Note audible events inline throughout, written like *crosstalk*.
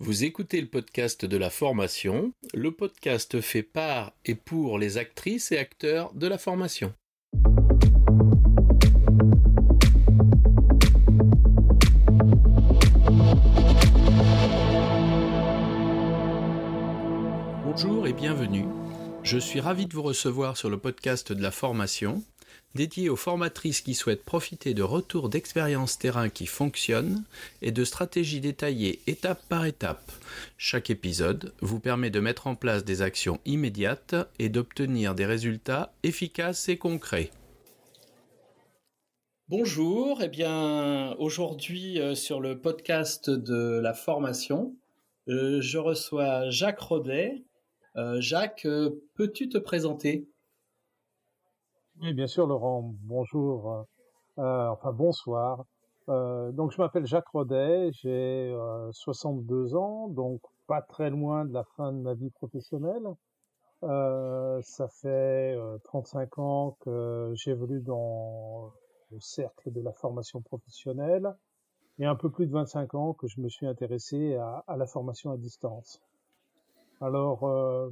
Vous écoutez le podcast de la formation, le podcast fait par et pour les actrices et acteurs de la formation. Bonjour et bienvenue. Je suis ravi de vous recevoir sur le podcast de la formation dédié aux formatrices qui souhaitent profiter de retours d'expériences terrain qui fonctionnent et de stratégies détaillées étape par étape. Chaque épisode vous permet de mettre en place des actions immédiates et d'obtenir des résultats efficaces et concrets. Bonjour, eh bien aujourd'hui euh, sur le podcast de la formation, euh, je reçois Jacques Rodet. Euh, Jacques, peux-tu te présenter? Oui, bien sûr, Laurent. Bonjour. Euh, euh enfin, bonsoir. Euh, donc, je m'appelle Jacques Rodet. J'ai 62 euh, ans, donc pas très loin de la fin de ma vie professionnelle. Euh, ça fait 35 ans que j'évolue dans le cercle de la formation professionnelle et un peu plus de 25 ans que je me suis intéressé à, à la formation à distance. Alors, euh,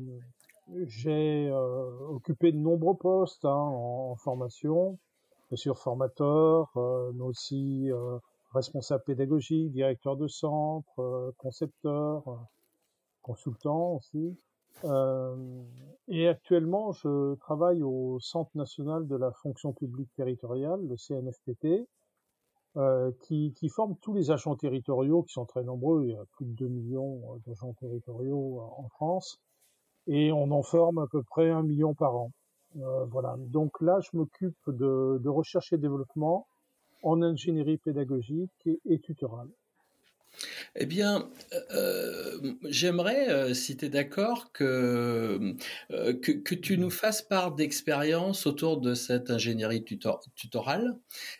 j'ai euh, occupé de nombreux postes hein, en, formation, bien sûr formateur, euh, mais aussi euh, responsable pédagogique, directeur de centre, concepteur, consultant aussi. et actuellement, je travaille au Centre national de la fonction publique territoriale, le CNFPT, euh, qui, qui forme tous les agents territoriaux, qui sont très nombreux, il y a plus de 2 millions d'agents territoriaux en France, et on en forme à peu près un million par an. Euh, voilà. Donc là, je m'occupe de, recherche et développement en ingénierie pédagogique et tutorale. Eh bien, euh, j'aimerais, euh, si tu es d'accord, que, euh, que, tu nous fasses part d'expériences autour de cette ingénierie tutorale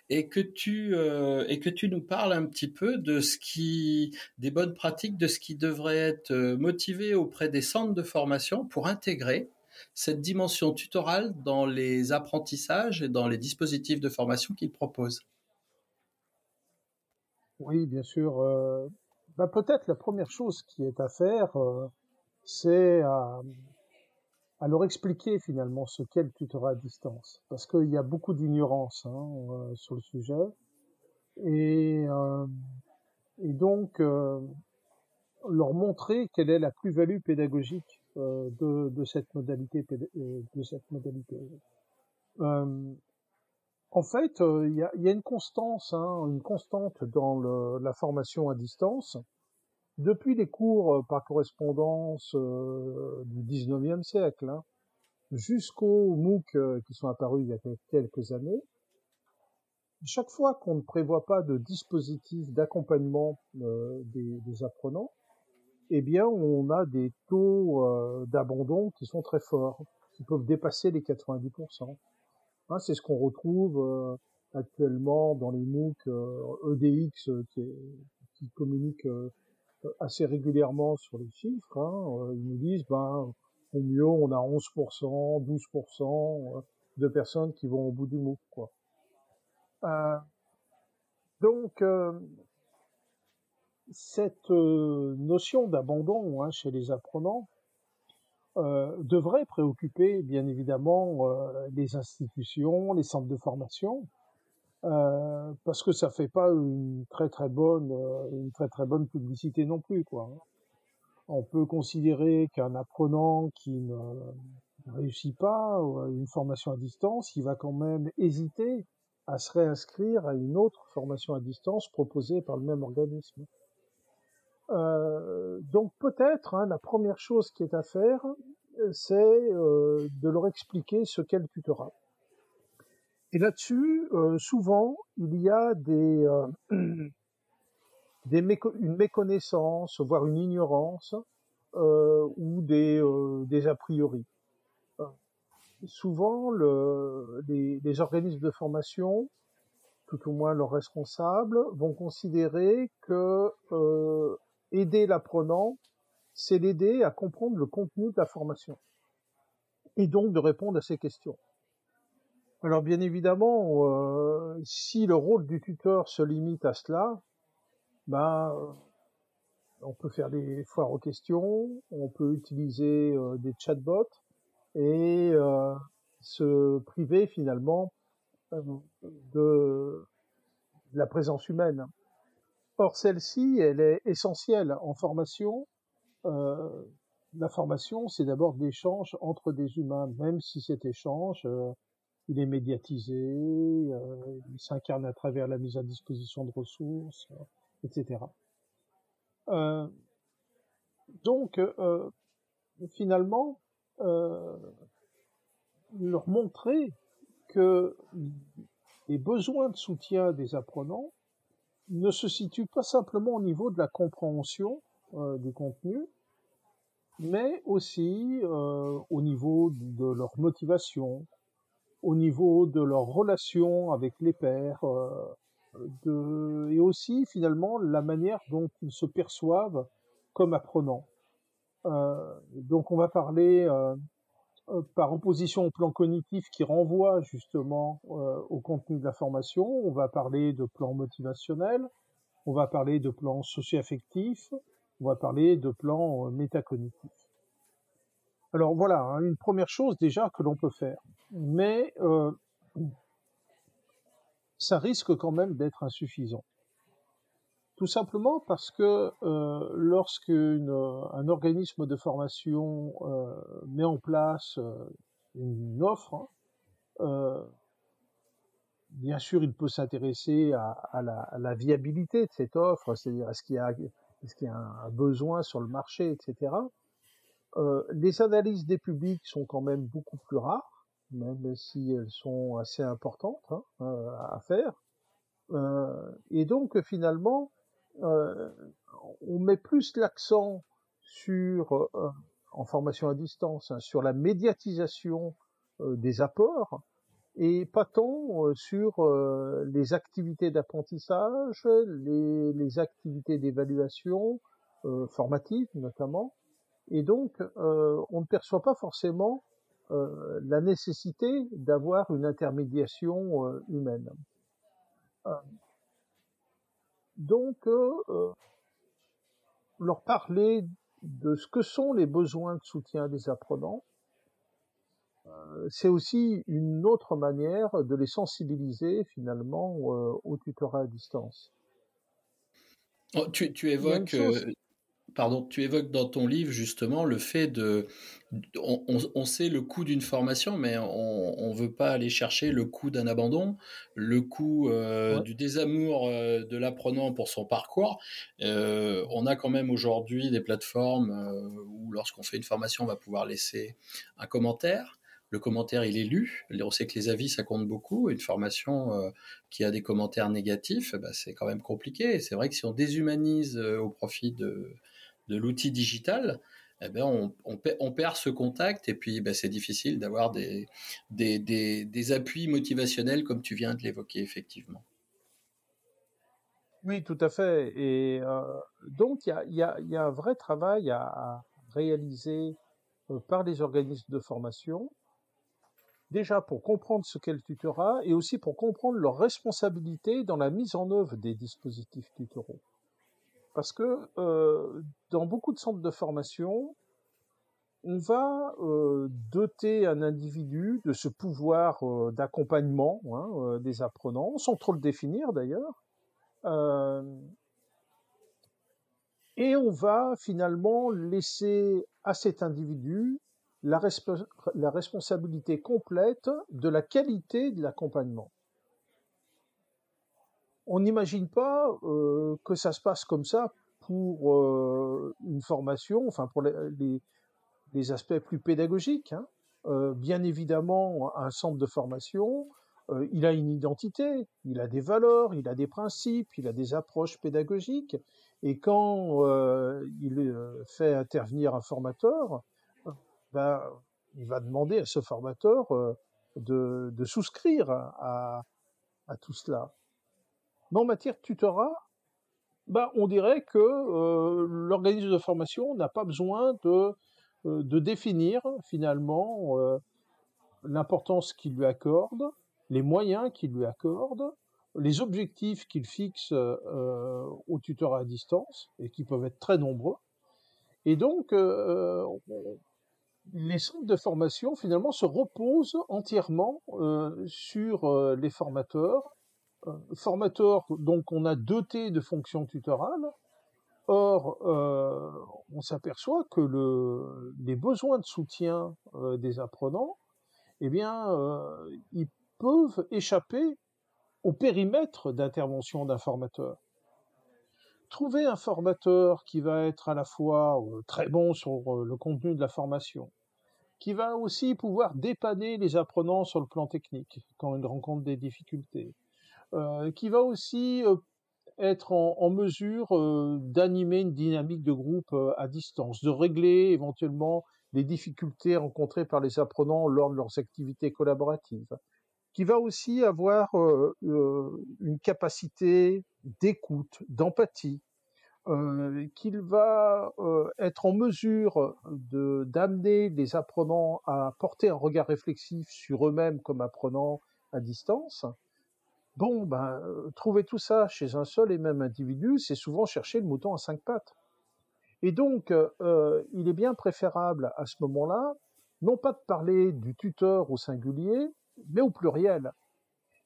et que, tu, euh, et que tu nous parles un petit peu de ce qui, des bonnes pratiques, de ce qui devrait être motivé auprès des centres de formation pour intégrer cette dimension tutorale dans les apprentissages et dans les dispositifs de formation qu'ils proposent. Oui, bien sûr. Euh, bah, peut-être la première chose qui est à faire, euh, c'est à, à, leur expliquer finalement ce qu'est le tutorat à distance, parce qu'il y a beaucoup d'ignorance hein, euh, sur le sujet, et, euh, et donc leur montrer quelle est la plus-value pédagogique de, de, cette modalité de cette modalité. En fait, euh, il y, a, y, a, une constance, hein, une constante dans le, la formation à distance. Depuis les cours euh, par correspondance euh, du 19e siècle, hein, jusqu'aux MOOC qui sont apparus il y a quelques années, chaque fois qu'on ne prévoit pas de dispositif d'accompagnement des, des, apprenants, eh bien, on a des taux d'abandon qui sont très forts, qui peuvent dépasser les 90%. Hein, c'est ce qu'on retrouve euh, actuellement dans les MOOC EDX euh, e qui, qui communiquent euh, assez régulièrement sur les chiffres. Hein. Ils nous disent, ben, au mieux, on a 11%, 12% de personnes qui vont au bout du MOOC. Quoi. Euh, donc, cette notion d'abandon hein, chez les apprenants, euh, devrait préoccuper bien évidemment euh, les institutions, les centres de formation, euh, parce que ça fait pas une très très bonne une très très bonne publicité non plus quoi. On peut considérer qu'un apprenant qui ne réussit pas une formation à distance, il va quand même hésiter à se réinscrire à une autre formation à distance proposée par le même organisme. Euh, donc peut-être hein, la première chose qui est à faire, c'est euh, de leur expliquer ce qu'est le tutorat. Et là-dessus, euh, souvent, il y a des, *clears throat* des une méconnaissance, voire une ignorance, ou des, des a priori. souvent, le, les, les organismes de formation tout au moins leurs responsables, vont considérer que euh, aider l'apprenant, c'est l'aider à comprendre le contenu de la formation et donc de répondre à ses questions. Alors bien évidemment, euh, si le rôle du tuteur se limite à cela, ben on peut faire des foires aux questions, on peut utiliser des chatbots et se priver finalement de la présence humaine. Or, celle-ci, elle est essentielle en formation. Euh, la formation, c'est d'abord l'échange entre des humains, même si cet échange, euh, il est médiatisé, euh, il s'incarne à travers la mise à disposition de ressources, etc. donc, finalement, leur montrer que les besoins de soutien des apprenants ne se situent pas simplement au niveau de la compréhension euh, du contenu, mais aussi euh, au niveau de leur motivation, au niveau de leur relation avec les pairs, euh, de, et aussi finalement la manière dont ils se perçoivent comme apprenants. donc on va parler euh, par opposition au plan cognitif qui renvoie justement euh, au contenu de la formation, on va parler de plan motivationnel, on va parler de plan socio-affectif, on va parler de plan euh, métacognitif. Alors voilà, hein, une première chose déjà que l'on peut faire, mais ça risque quand même d'être insuffisant. Tout simplement parce que euh, lorsque un organisme de formation euh, met en place euh, une offre, hein, euh, bien sûr, il peut s'intéresser à, à, la, à, la, viabilité de cette offre, c'est-à-dire est-ce qu'il y a, est-ce qu'il y a un besoin sur le marché, etc. Euh, les analyses des publics sont quand même beaucoup plus rares, même si elles sont assez importantes hein, à faire. et donc finalement, euh, on met plus l'accent sur, euh, en formation à distance, hein, sur la médiatisation euh, des apports et pas tant sur les activités d'apprentissage, les, les, activités d'évaluation formative notamment. Et donc, on ne perçoit pas forcément la nécessité d'avoir une intermédiation humaine. Donc, euh, euh, leur parler de ce que sont les besoins de soutien des apprenants, euh, c'est aussi une autre manière de les sensibiliser finalement au tutorat à distance. Oh, tu, tu, évoques pardon, tu évoques dans ton livre justement le fait de, on, sait le coût d'une formation, mais on ne veut pas aller chercher le coût d'un abandon, le coût euh, du désamour euh, de l'apprenant pour son parcours. Euh, on a quand même aujourd'hui des plateformes où lorsqu'on fait une formation, on va pouvoir laisser un commentaire le commentaire il est lu. On sait que les avis ça compte beaucoup. Une formation qui a des commentaires négatifs, bah, c'est quand même compliqué. C'est vrai que si on déshumanise au profit de, de l'outil digital, eh ben on, perd ce contact et puis ben c'est difficile d'avoir des, des, des, appuis motivationnels comme tu viens de l'évoquer effectivement. Oui, tout à fait. Et euh, donc il y a, un vrai travail à, réaliser euh, par les organismes de formation, déjà pour comprendre ce qu'est le tutorat et aussi pour comprendre leurs responsabilités dans la mise en œuvre des dispositifs tutoraux. Parce que euh, dans beaucoup de centres de formation, on va euh, doter un individu de ce pouvoir euh, d'accompagnement hein, des apprenants, sans trop le définir d'ailleurs. et on va finalement laisser à cet individu la, la responsabilité complète de la qualité de l'accompagnement on n'imagine pas euh, que ça se passe comme ça pour euh, une formation, enfin pour les, aspects plus pédagogiques. Hein. Euh, bien évidemment, un centre de formation, il a une identité, il a des valeurs, il a des principes, il a des approches pédagogiques. Et quand il fait intervenir un formateur, ben, il va demander à ce formateur de, souscrire à tout cela. Mais en matière de tutorat, bah, on dirait que euh, l'organisme de formation n'a pas besoin de, euh, définir finalement euh, l'importance qu'il lui accorde, les moyens qu'il lui accorde, les objectifs qu'il fixe aux tuteurs à distance, et qui peuvent être très nombreux. Et donc, les centres de formation, finalement, se reposent entièrement sur les formateurs. Euh, formateurs, donc, on a doté de fonctions tutorales. Or, on s'aperçoit que le, les besoins de soutien des apprenants, eh bien, ils peuvent échapper au périmètre d'intervention d'un formateur. Trouver un formateur qui va être à la fois très bon sur le contenu de la formation, qui va aussi pouvoir dépanner les apprenants sur le plan technique quand ils rencontrent des difficultés, euh, qui va aussi euh, être en, mesure euh, d'animer une dynamique de groupe euh, à distance, de régler éventuellement les difficultés rencontrées par les apprenants lors de leurs activités collaboratives, qui va aussi avoir euh, une capacité d'écoute, d'empathie, euh, qu'il va euh, être en mesure de d'amener les apprenants à porter un regard réflexif sur eux-mêmes comme apprenants à distance. Bon, ben, euh, trouver tout ça chez un seul et même individu, c'est souvent chercher le mouton à cinq pattes. Et donc, euh, il est bien préférable à ce moment-là, non pas de parler du tuteur au singulier, mais au pluriel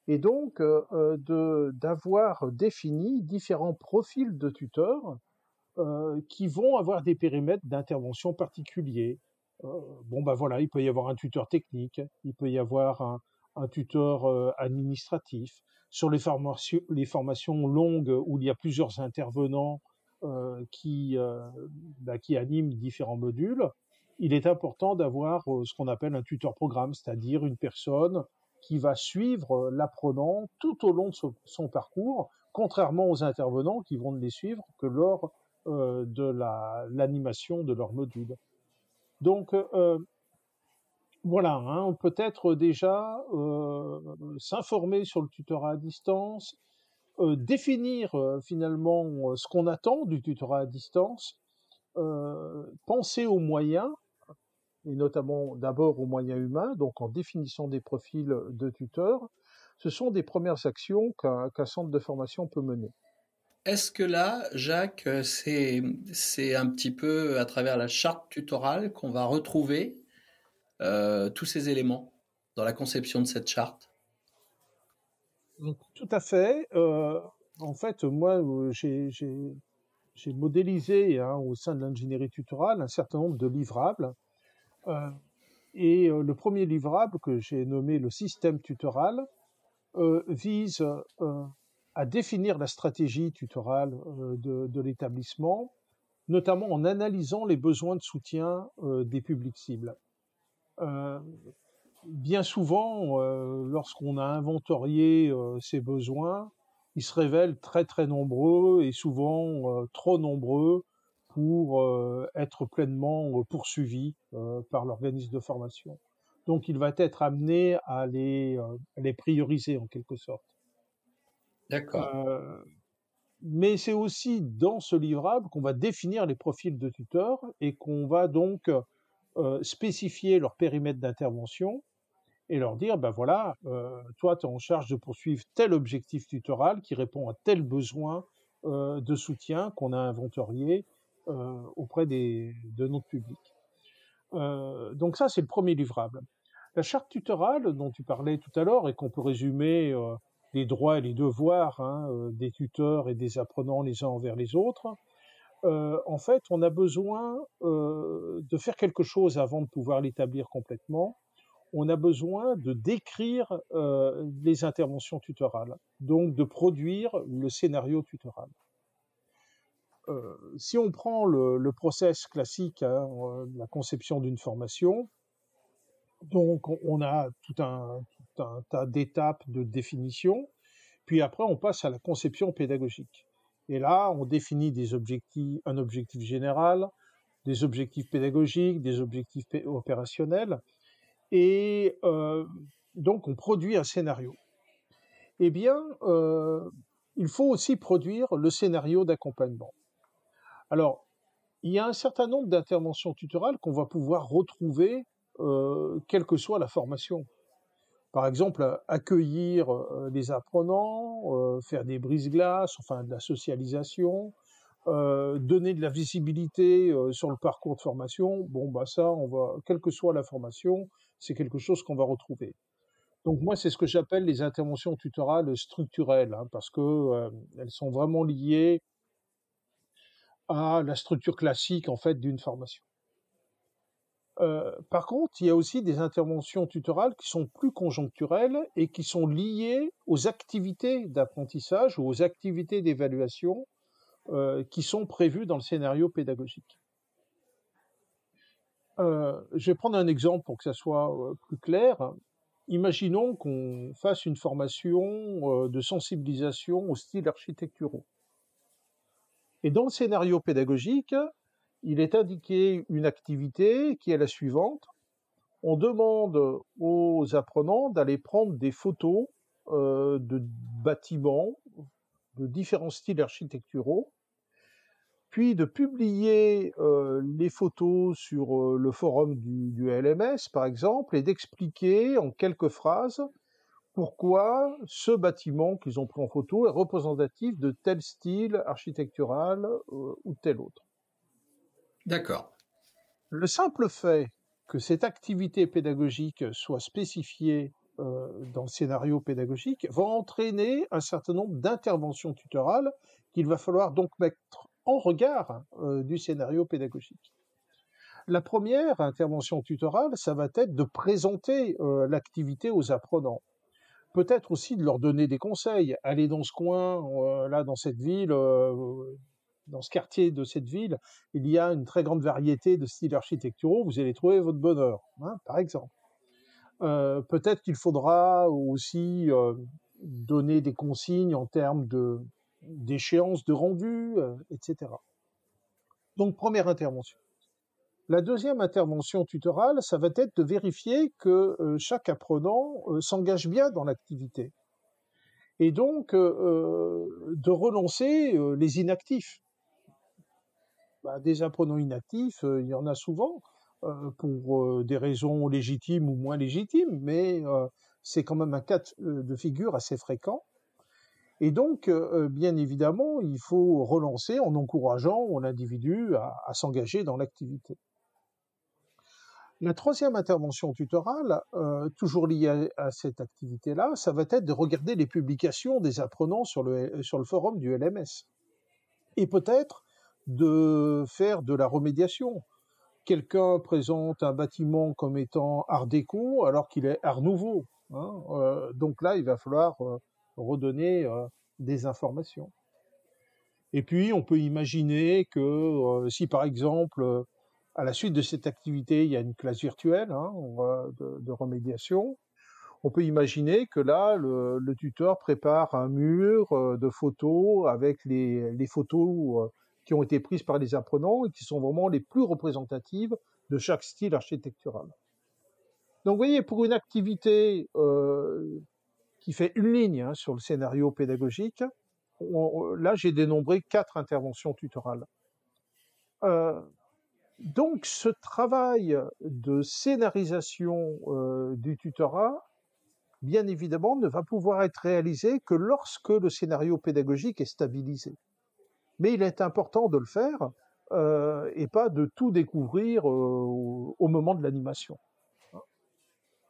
et donc euh, euh, d'avoir défini différents profils de tuteurs euh, qui vont avoir des périmètres d'intervention particuliers. bon ben voilà, il peut y avoir un tuteur technique, il peut y avoir un, un tuteur administratif. Sur les formations, les formations longues où il y a plusieurs intervenants euh, qui, euh, bah, qui animent différents modules, il est important d'avoir ce qu'on appelle un tuteur programme, c'est-à-dire une personne qui va suivre l'apprenant tout au long de son, parcours, contrairement aux intervenants qui vont ne les suivre que lors euh, de l'animation de leur module. Donc euh, voilà, hein, peut-être déjà euh, s'informer sur le tutorat à distance, euh, définir euh, finalement ce qu'on attend du tutorat à distance, penser aux moyens et notamment d'abord aux moyens humains, donc en définissant des profils de tuteurs, ce sont des premières actions qu'un centre de formation peut mener. Est-ce que là, Jacques, c'est un petit peu à travers la charte tutorale qu'on va retrouver euh, tous ces éléments dans la conception de cette charte Tout à fait. Euh, en fait, moi, j'ai modélisé hein, au sein de l'ingénierie tutorale un certain nombre de livrables euh, et euh, le premier livrable que j'ai nommé le système tutoral euh, vise à définir la stratégie tutorale de l'établissement, notamment en analysant les besoins de soutien des publics cibles. Euh, bien souvent, euh, lorsqu'on a inventorié euh, ces besoins, ils se révèlent très très nombreux et souvent trop nombreux pour être pleinement poursuivi euh, par l'organisme de formation. Donc il va être amené à les, les prioriser en quelque sorte. D'accord. mais c'est aussi dans ce livrable qu'on va définir les profils de tuteurs et qu'on va donc spécifier leur périmètre d'intervention et leur dire, ben voilà, euh, toi, tu es en charge de poursuivre tel objectif tutoral qui répond à tel besoin euh, de soutien qu'on a inventorié euh, auprès des, de notre public. Euh, donc ça, c'est le premier livrable. La charte tutorale dont tu parlais tout à l'heure et qu'on peut résumer euh, les droits et les devoirs hein, euh, des tuteurs et des apprenants les uns envers les autres, euh, en fait, on a besoin euh, de faire quelque chose avant de pouvoir l'établir complètement. On a besoin de décrire euh, les interventions tutorales, donc de produire le scénario tutoral. Si on prend le, le process classique, hein, la conception d'une formation, donc on a tout un tas d'étapes de définition, puis après on passe à la conception pédagogique. Et là, on définit un objectif général, des objectifs pédagogiques, des objectifs opérationnels, et euh, donc on produit un scénario. Eh bien, euh, il faut aussi produire le scénario d'accompagnement. Alors, il y a un certain nombre d'interventions tutorales qu'on va pouvoir retrouver, euh, quelle que soit la formation. Par exemple, accueillir les apprenants, faire des brises-glaces, enfin de la socialisation, donner de la visibilité sur le parcours de formation. Bon, bah ça, on va, quelle que soit la formation, c'est quelque chose qu'on va retrouver. Donc moi, c'est ce que j'appelle les interventions tutorales structurelles, hein, parce que elles sont vraiment liées à la structure classique en fait d'une formation. Euh, par contre, il y a aussi des interventions tutorales qui sont plus conjoncturelles et qui sont liées aux activités d'apprentissage ou aux activités d'évaluation euh, qui sont prévues dans le scénario pédagogique. Euh, je vais prendre un exemple pour que ça soit plus clair. Imaginons qu'on fasse une formation de sensibilisation aux styles architecturaux. Et dans le scénario pédagogique, il est indiqué une activité qui est la suivante. On demande aux apprenants d'aller prendre des photos euh, de bâtiments de différents styles architecturaux, puis de publier euh, les photos sur euh, le forum du, du, LMS, par exemple, et d'expliquer en quelques phrases pourquoi ce bâtiment qu'ils ont pris en photo est représentatif de tel style architectural ou tel autre. D'accord. Le simple fait que cette activité pédagogique soit spécifiée euh, dans le scénario pédagogique va entraîner un certain nombre d'interventions tutorales qu'il va falloir donc mettre en regard euh, du scénario pédagogique. La première intervention tutorale, ça va être de présenter euh, l'activité aux apprenants. Peut-être aussi de leur donner des conseils. Allez dans ce coin, là, dans cette ville, dans ce quartier de cette ville, il y a une très grande variété de styles architecturaux, vous allez trouver votre bonheur, hein, par exemple. Euh, peut-être qu'il faudra aussi euh, donner des consignes en termes de d'échéance de rendu, euh, etc. Donc première intervention. La deuxième intervention tutorale, ça va être de vérifier que chaque apprenant s'engage bien dans l'activité et donc de relancer les inactifs. Bah, des apprenants inactifs, euh, il y en a souvent, euh, pour euh, des raisons légitimes ou moins légitimes, mais c'est quand même un cas de figure assez fréquent. Et donc, bien évidemment, il faut relancer en encourageant l'individu à, s'engager dans l'activité. La troisième intervention tutorale, toujours liée à, cette activité-là, ça va être de regarder les publications des apprenants sur le forum du LMS. Et peut-être de faire de la remédiation. Quelqu'un présente un bâtiment comme étant art déco alors qu'il est art nouveau. Hein, euh, donc là, il va falloir euh, redonner euh, des informations. Et puis, on peut imaginer que si par exemple, à la suite de cette activité, il y a une classe virtuelle hein, de, remédiation, on peut imaginer que là, le, tuteur prépare un mur de photos avec les photos qui ont été prises par les apprenants et qui sont vraiment les plus représentatives de chaque style architectural. Donc vous voyez, pour une activité euh, qui fait une ligne hein, sur le scénario pédagogique, là j'ai dénombré quatre interventions tutorales. Euh, donc ce travail de scénarisation euh, du tutorat, bien évidemment, ne va pouvoir être réalisé que lorsque le scénario pédagogique est stabilisé mais il est important de le faire euh, et pas de tout découvrir euh, au moment de l'animation.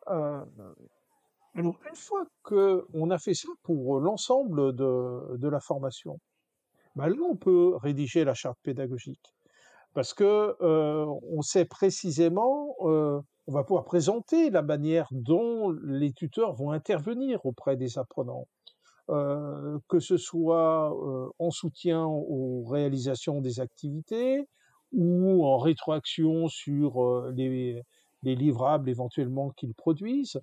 Euh, une fois qu'on a fait ça pour l'ensemble de, la formation, ben là, on peut rédiger la charte pédagogique. Parce que on sait précisément, on va pouvoir présenter la manière dont les tuteurs vont intervenir auprès des apprenants. Euh, que ce soit euh, en soutien aux réalisations des activités ou en rétroaction sur euh, les, les, livrables éventuellement qu'ils produisent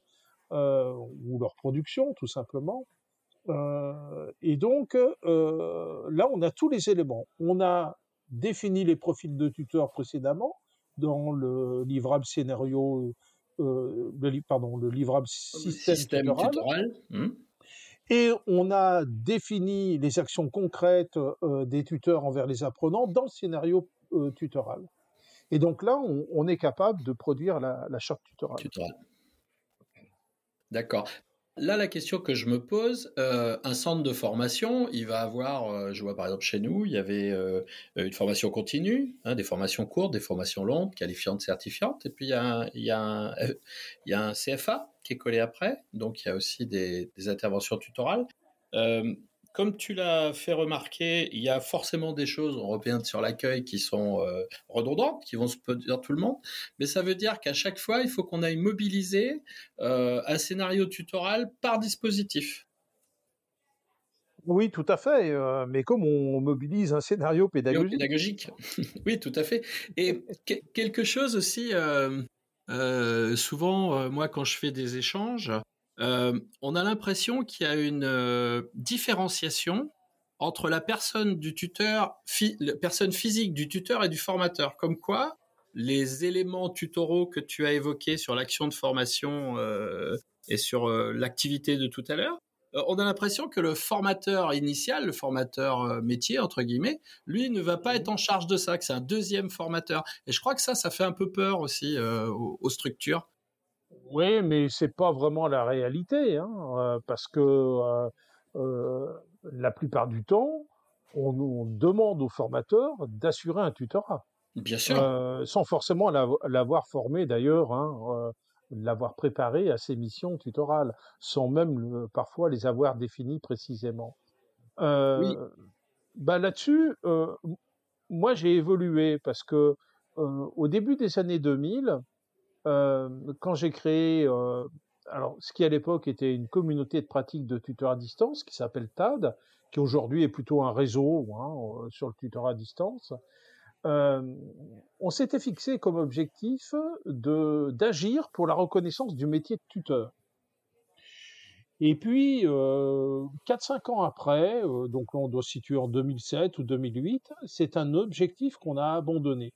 ou leur production tout simplement. et donc là, on a tous les éléments. On a défini les profils de tuteurs précédemment dans le livrable scénario, le, pardon, le livrable système, système tutoral. Hmm. Et on a défini les actions concrètes euh, des tuteurs envers les apprenants dans le scénario euh, tutoral. Et donc là, on, est capable de produire la, charte tutorale. D'accord. Là, la question que je me pose, euh, un centre de formation, il va avoir, je vois par exemple chez nous, il y avait une formation continue, hein, des formations courtes, des formations longues, qualifiantes, certifiantes, et puis il y a un CFA qui est collé après, donc il y a aussi des, des interventions tutorales. Euh, comme tu l'as fait remarquer, il y a forcément des choses, européennes sur l'accueil qui sont euh, redondantes, qui vont se dire tout le monde, mais ça veut dire qu'à chaque fois, il faut qu'on aille mobiliser euh, un scénario tutoral par dispositif. Oui, tout à fait. Euh, mais comme on mobilise un scénario pédagogique. Pédagogique. *laughs* oui, tout à fait. Et quelque chose aussi, souvent, moi, quand je fais des échanges, euh, on a l'impression qu'il y a une euh, différenciation entre la personne du tuteur, la personne physique du tuteur et du formateur. Comme quoi, les éléments tutoraux que tu as évoqués sur l'action de formation euh, et sur l'activité de tout à l'heure, on a l'impression que le formateur initial, le formateur métier entre guillemets, lui ne va pas être en charge de ça, que c'est un deuxième formateur. Et je crois que ça, ça fait un peu peur aussi aux structures. Oui, mais c'est pas vraiment la réalité, hein, euh, parce que euh, euh, la plupart du temps, on, on demande aux formateurs d'assurer un tutorat. Bien sûr. Euh, sans forcément l'avoir formé d'ailleurs, hein, euh, l'avoir préparé à ses missions tutorales, sans même parfois les avoir définies précisément. Oui. Bah là-dessus, moi j'ai évolué parce que au début des années 2000, euh, quand j'ai créé, euh, alors ce qui à l'époque était une communauté de pratique de tuteur à distance qui s'appelle TAD, qui aujourd'hui est plutôt un réseau hein, euh, sur le tuteur à distance. Euh, on s'était fixé comme objectif de d'agir pour la reconnaissance du métier de tuteur. Et puis, euh, 4-5 ans après, euh, donc on doit se situer en 2007 ou 2008, c'est un objectif qu'on a abandonné.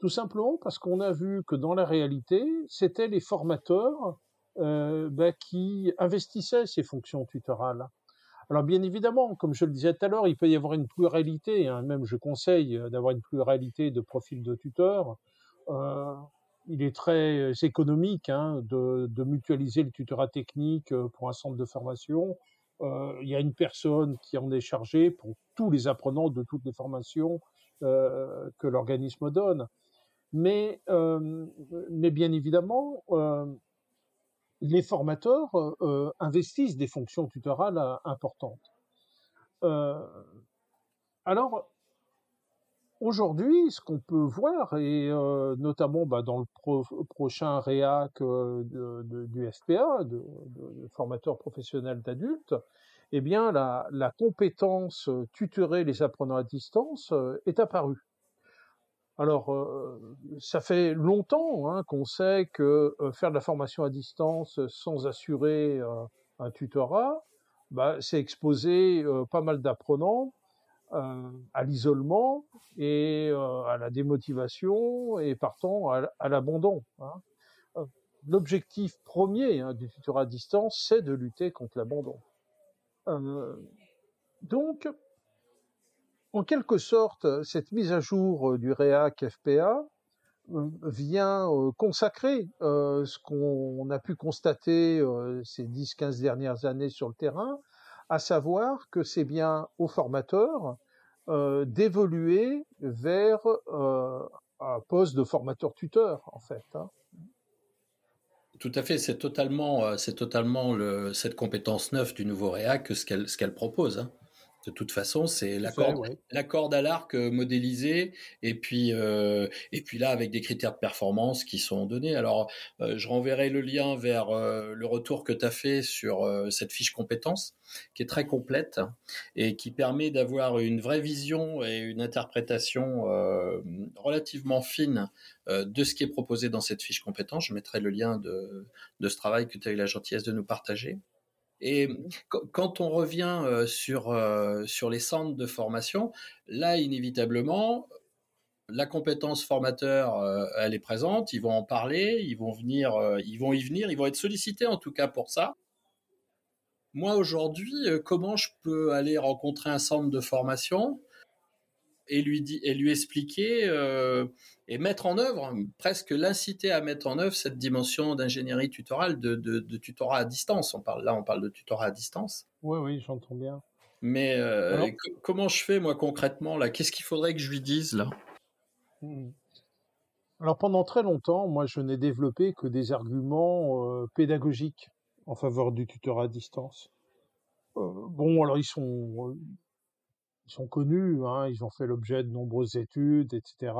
Tout simplement parce qu'on a vu que dans la réalité, c'était les formateurs euh, bah, qui investissaient ces fonctions tutorales. Alors bien évidemment, comme je le disais tout à l'heure, il peut y avoir une pluralité, hein, même je conseille d'avoir une pluralité de profils de tuteurs. Euh, il est très économique hein, de, mutualiser le tutorat technique euh, pour un centre de formation. Euh, il y a une personne qui en est chargée pour tous les apprenants de toutes les formations euh, que l'organisme donne. Mais, euh, bien évidemment, euh, les formateurs euh, investissent des fonctions tutorales importantes. alors, aujourd'hui, ce qu'on peut voir, et notamment bah, dans le prochain REAC de, de, du FPA, de, de, formateur professionnel d'adultes, eh bien, la, la compétence tutorer les apprenants à distance est apparue. Alors, euh, ça fait longtemps hein, qu'on sait que euh, faire de la formation à distance sans assurer euh, un tutorat, bah, c'est exposer pas mal d'apprenants à l'isolement et à la démotivation et partant à, l'abandon. Hein. L'objectif premier hein, du tutorat à distance, c'est de lutter contre l'abandon. donc, en quelque sorte, cette mise à jour euh, du REAC FPA euh, vient euh, consacrer ce qu'on a pu constater ces 10-15 dernières années sur le terrain, à savoir que c'est bien aux formateurs d'évoluer vers un poste de formateur-tuteur, en fait. Hein. Tout à fait, c'est totalement, totalement le, cette compétence neuve du nouveau REAC ce qu'elle, ce qu'elle propose. Hein. De toute façon, c'est la corde, la corde à l'arc euh, modélisée, et puis euh, et puis là avec des critères de performance qui sont donnés. Alors, euh, je renverrai le lien vers euh, le retour que tu as fait sur cette fiche compétence, qui est très complète et qui permet d'avoir une vraie vision et une interprétation relativement fine de ce qui est proposé dans cette fiche compétence. Je mettrai le lien de de ce travail que tu as eu la gentillesse de nous partager. Et quand on revient euh, sur, euh, sur les centres de formation, là, inévitablement, la compétence formateur, euh, elle est présente, ils vont en parler, ils vont venir, ils vont y venir, ils vont être sollicités en tout cas pour ça. Moi aujourd'hui, comment je peux aller rencontrer un centre de formation? Et lui dit et lui expliquer et mettre en œuvre, presque l'inciter à mettre en œuvre cette dimension d'ingénierie tutorale, de, de, tutorat à distance. On parle là, on parle de tutorat à distance. Oui, oui, j'entends bien. Mais comment je fais moi concrètement là? Qu'est-ce qu'il faudrait que je lui dise là? Mmh. Alors pendant très longtemps, moi, je n'ai développé que des arguments pédagogiques en faveur du tutorat à distance. bon, alors ils sont ils sont connus, hein, ils ont fait l'objet de nombreuses études, etc.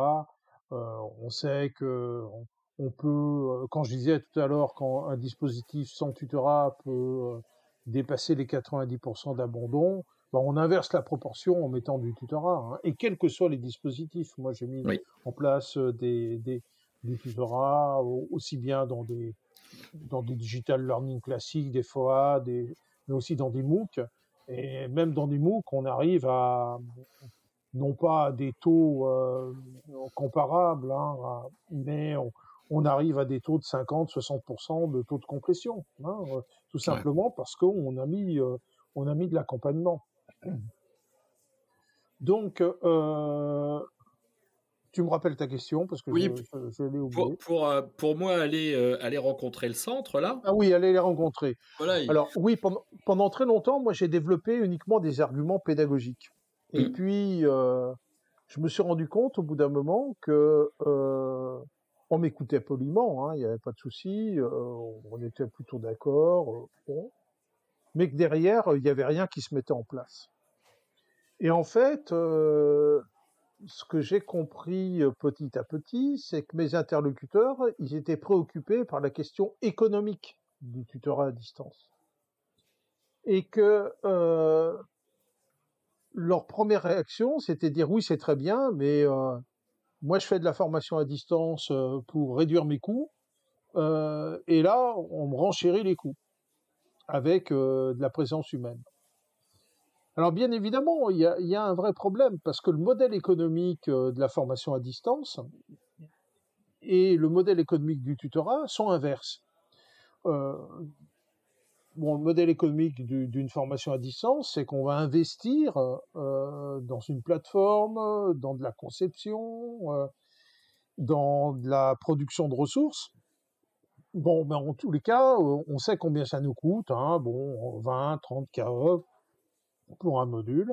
Euh, on sait que on, peut, euh, quand je disais tout à l'heure, quand un dispositif sans tutorat peut euh, dépasser les 90% d'abandon, ben on inverse la proportion en mettant du tutorat. Hein, et quels que soient les dispositifs, moi j'ai mis en place des, des, du tutorat aussi bien dans des dans des digital learning classiques, des FOA, des, mais aussi dans des MOOC. Et même dans des MOOC, on arrive à, non pas à des taux euh, comparables, hein, mais on, arrive à des taux de 50-60% de taux de complétion, hein, euh, tout simplement parce qu'on a mis, euh, on a mis de l'accompagnement. Donc, tu me rappelles ta question parce que oui, je, l'ai oublié. Pour, pour, pour, moi, aller, aller rencontrer le centre, là Ah oui, aller les rencontrer. Voilà, Alors, oui, pendant, pendant très longtemps, moi, j'ai développé uniquement des arguments pédagogiques. Et mmh. puis, euh, je me suis rendu compte au bout d'un moment que euh, on m'écoutait poliment, hein, il n'y avait pas de souci, euh, on était plutôt d'accord, bon, mais que derrière, il n'y avait rien qui se mettait en place. Et en fait, ce que j'ai compris petit à petit, c'est que mes interlocuteurs, ils étaient préoccupés par la question économique du tutorat à distance. Et que leur première réaction, c'était dire oui, c'est très bien, mais moi je fais de la formation à distance pour réduire mes coûts, et là on me renchérit les coûts avec de la présence humaine. Alors bien évidemment, il y a, un vrai problème parce que le modèle économique de la formation à distance et le modèle économique du tutorat sont inverses bon, le modèle économique d'une formation à distance, c'est qu'on va investir euh, dans une plateforme, dans de la conception, euh, dans de la production de ressources. Bon, mais en tous les cas, euh, on sait combien ça nous coûte, hein, bon, 20, 30 KE pour un module.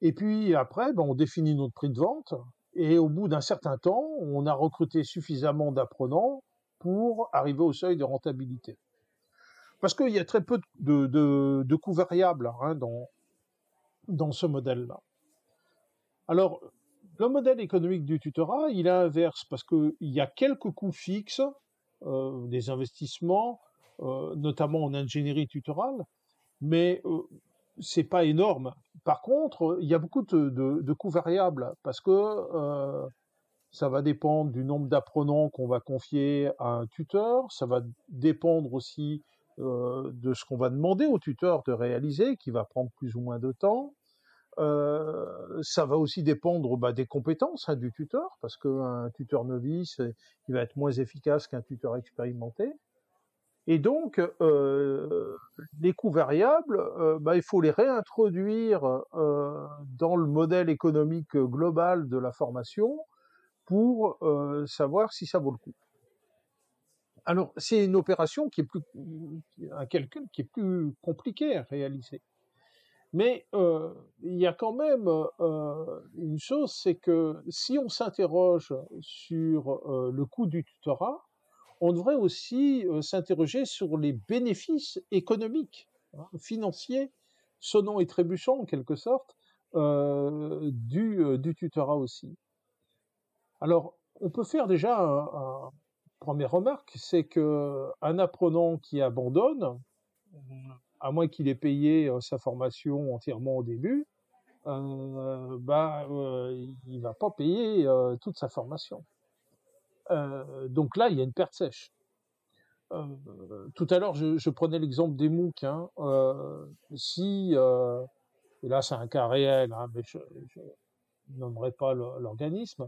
Et puis après, ben, on définit notre prix de vente. Et au bout d'un certain temps, on a recruté suffisamment d'apprenants pour arriver au seuil de rentabilité. Parce qu'il y a très peu de, coûts variables hein, dans, dans ce modèle-là. Alors, le modèle économique du tutorat, il est inverse parce qu'il y a quelques coûts fixes, euh, des investissements, euh, notamment en ingénierie tutorale, mais euh, c'est pas énorme. Par contre, il y a beaucoup de, coûts variables parce que euh, ça va dépendre du nombre d'apprenants qu'on va confier à un tuteur, ça va dépendre aussi euh, de ce qu'on va demander au tuteur de réaliser, qui va prendre plus ou moins de temps. Euh, ça va aussi dépendre bah, des compétences hein, du tuteur, parce qu'un tuteur novice, il va être moins efficace qu'un tuteur expérimenté. Et donc, euh, les coûts variables, euh, bah, il faut les réintroduire euh, dans le modèle économique global de la formation pour savoir si ça vaut le coup. Alors, c'est une opération qui est plus, un calcul qui est plus compliqué à réaliser. Mais euh, il y a quand même euh, une chose, c'est que si on s'interroge sur euh, le coût du tutorat, on devrait aussi s'interroger sur les bénéfices économiques, hein, financiers, sonnant et trébuchant en quelque sorte, du, du tutorat aussi. Alors, on peut faire déjà un, première remarque, c'est que un apprenant qui abandonne, à moins qu'il ait payé euh, sa formation entièrement au début, euh, bah, euh, il va pas payer euh, toute sa formation. Euh, donc là, il y a une perte sèche. tout à l'heure, je, je, prenais l'exemple des MOOC. Hein, si, et là c'est un cas réel, hein, mais je, ne nommerai pas l'organisme,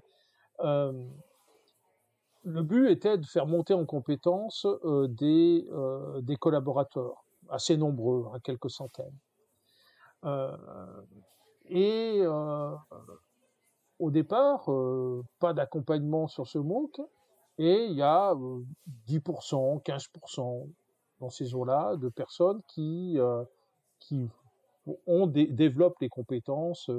le but était de faire monter en compétence euh, des, euh, collaborateurs, assez nombreux, hein, quelques centaines. Euh, et au départ, pas d'accompagnement sur ce MOOC, et il y a 10%, 15% dans ces eaux-là de personnes qui qui ont développent les compétences,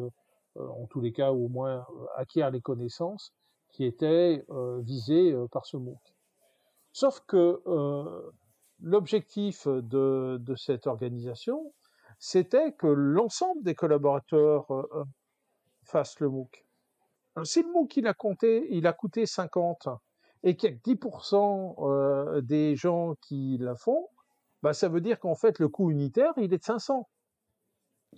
en tous les cas au moins acquièrent les connaissances qui étaient visées par ce MOOC. Sauf que l'objectif de, de, cette organisation, c'était que l'ensemble des collaborateurs fassent le MOOC. Si le MOOC il a compté, il a coûté 50 et qu'il y a 10% euh, des gens qui la font, bah ça veut dire qu'en fait le coût unitaire il est de 500.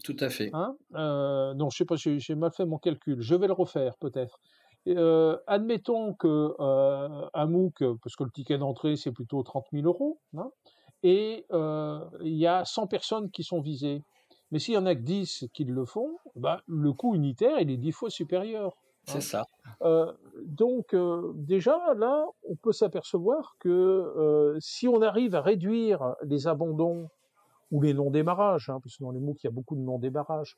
Tout à fait. Hein? Euh, non, je sais pas, j'ai mal fait mon calcul. Je vais le refaire peut-être. Euh, admettons que euh, un MOOC, parce que le ticket d'entrée c'est plutôt 30 000 euros, hein, et euh, il y a 100 personnes qui sont visées. Mais s'il y en a que 10 qui le font, bah, le coût unitaire il est 10 fois supérieur. C'est ça. Euh, donc euh, déjà là, on peut s'apercevoir que euh, si on arrive à réduire les abandons ou les non-démarrages, hein, parce que dans les MOOC il y a beaucoup de non-démarrages,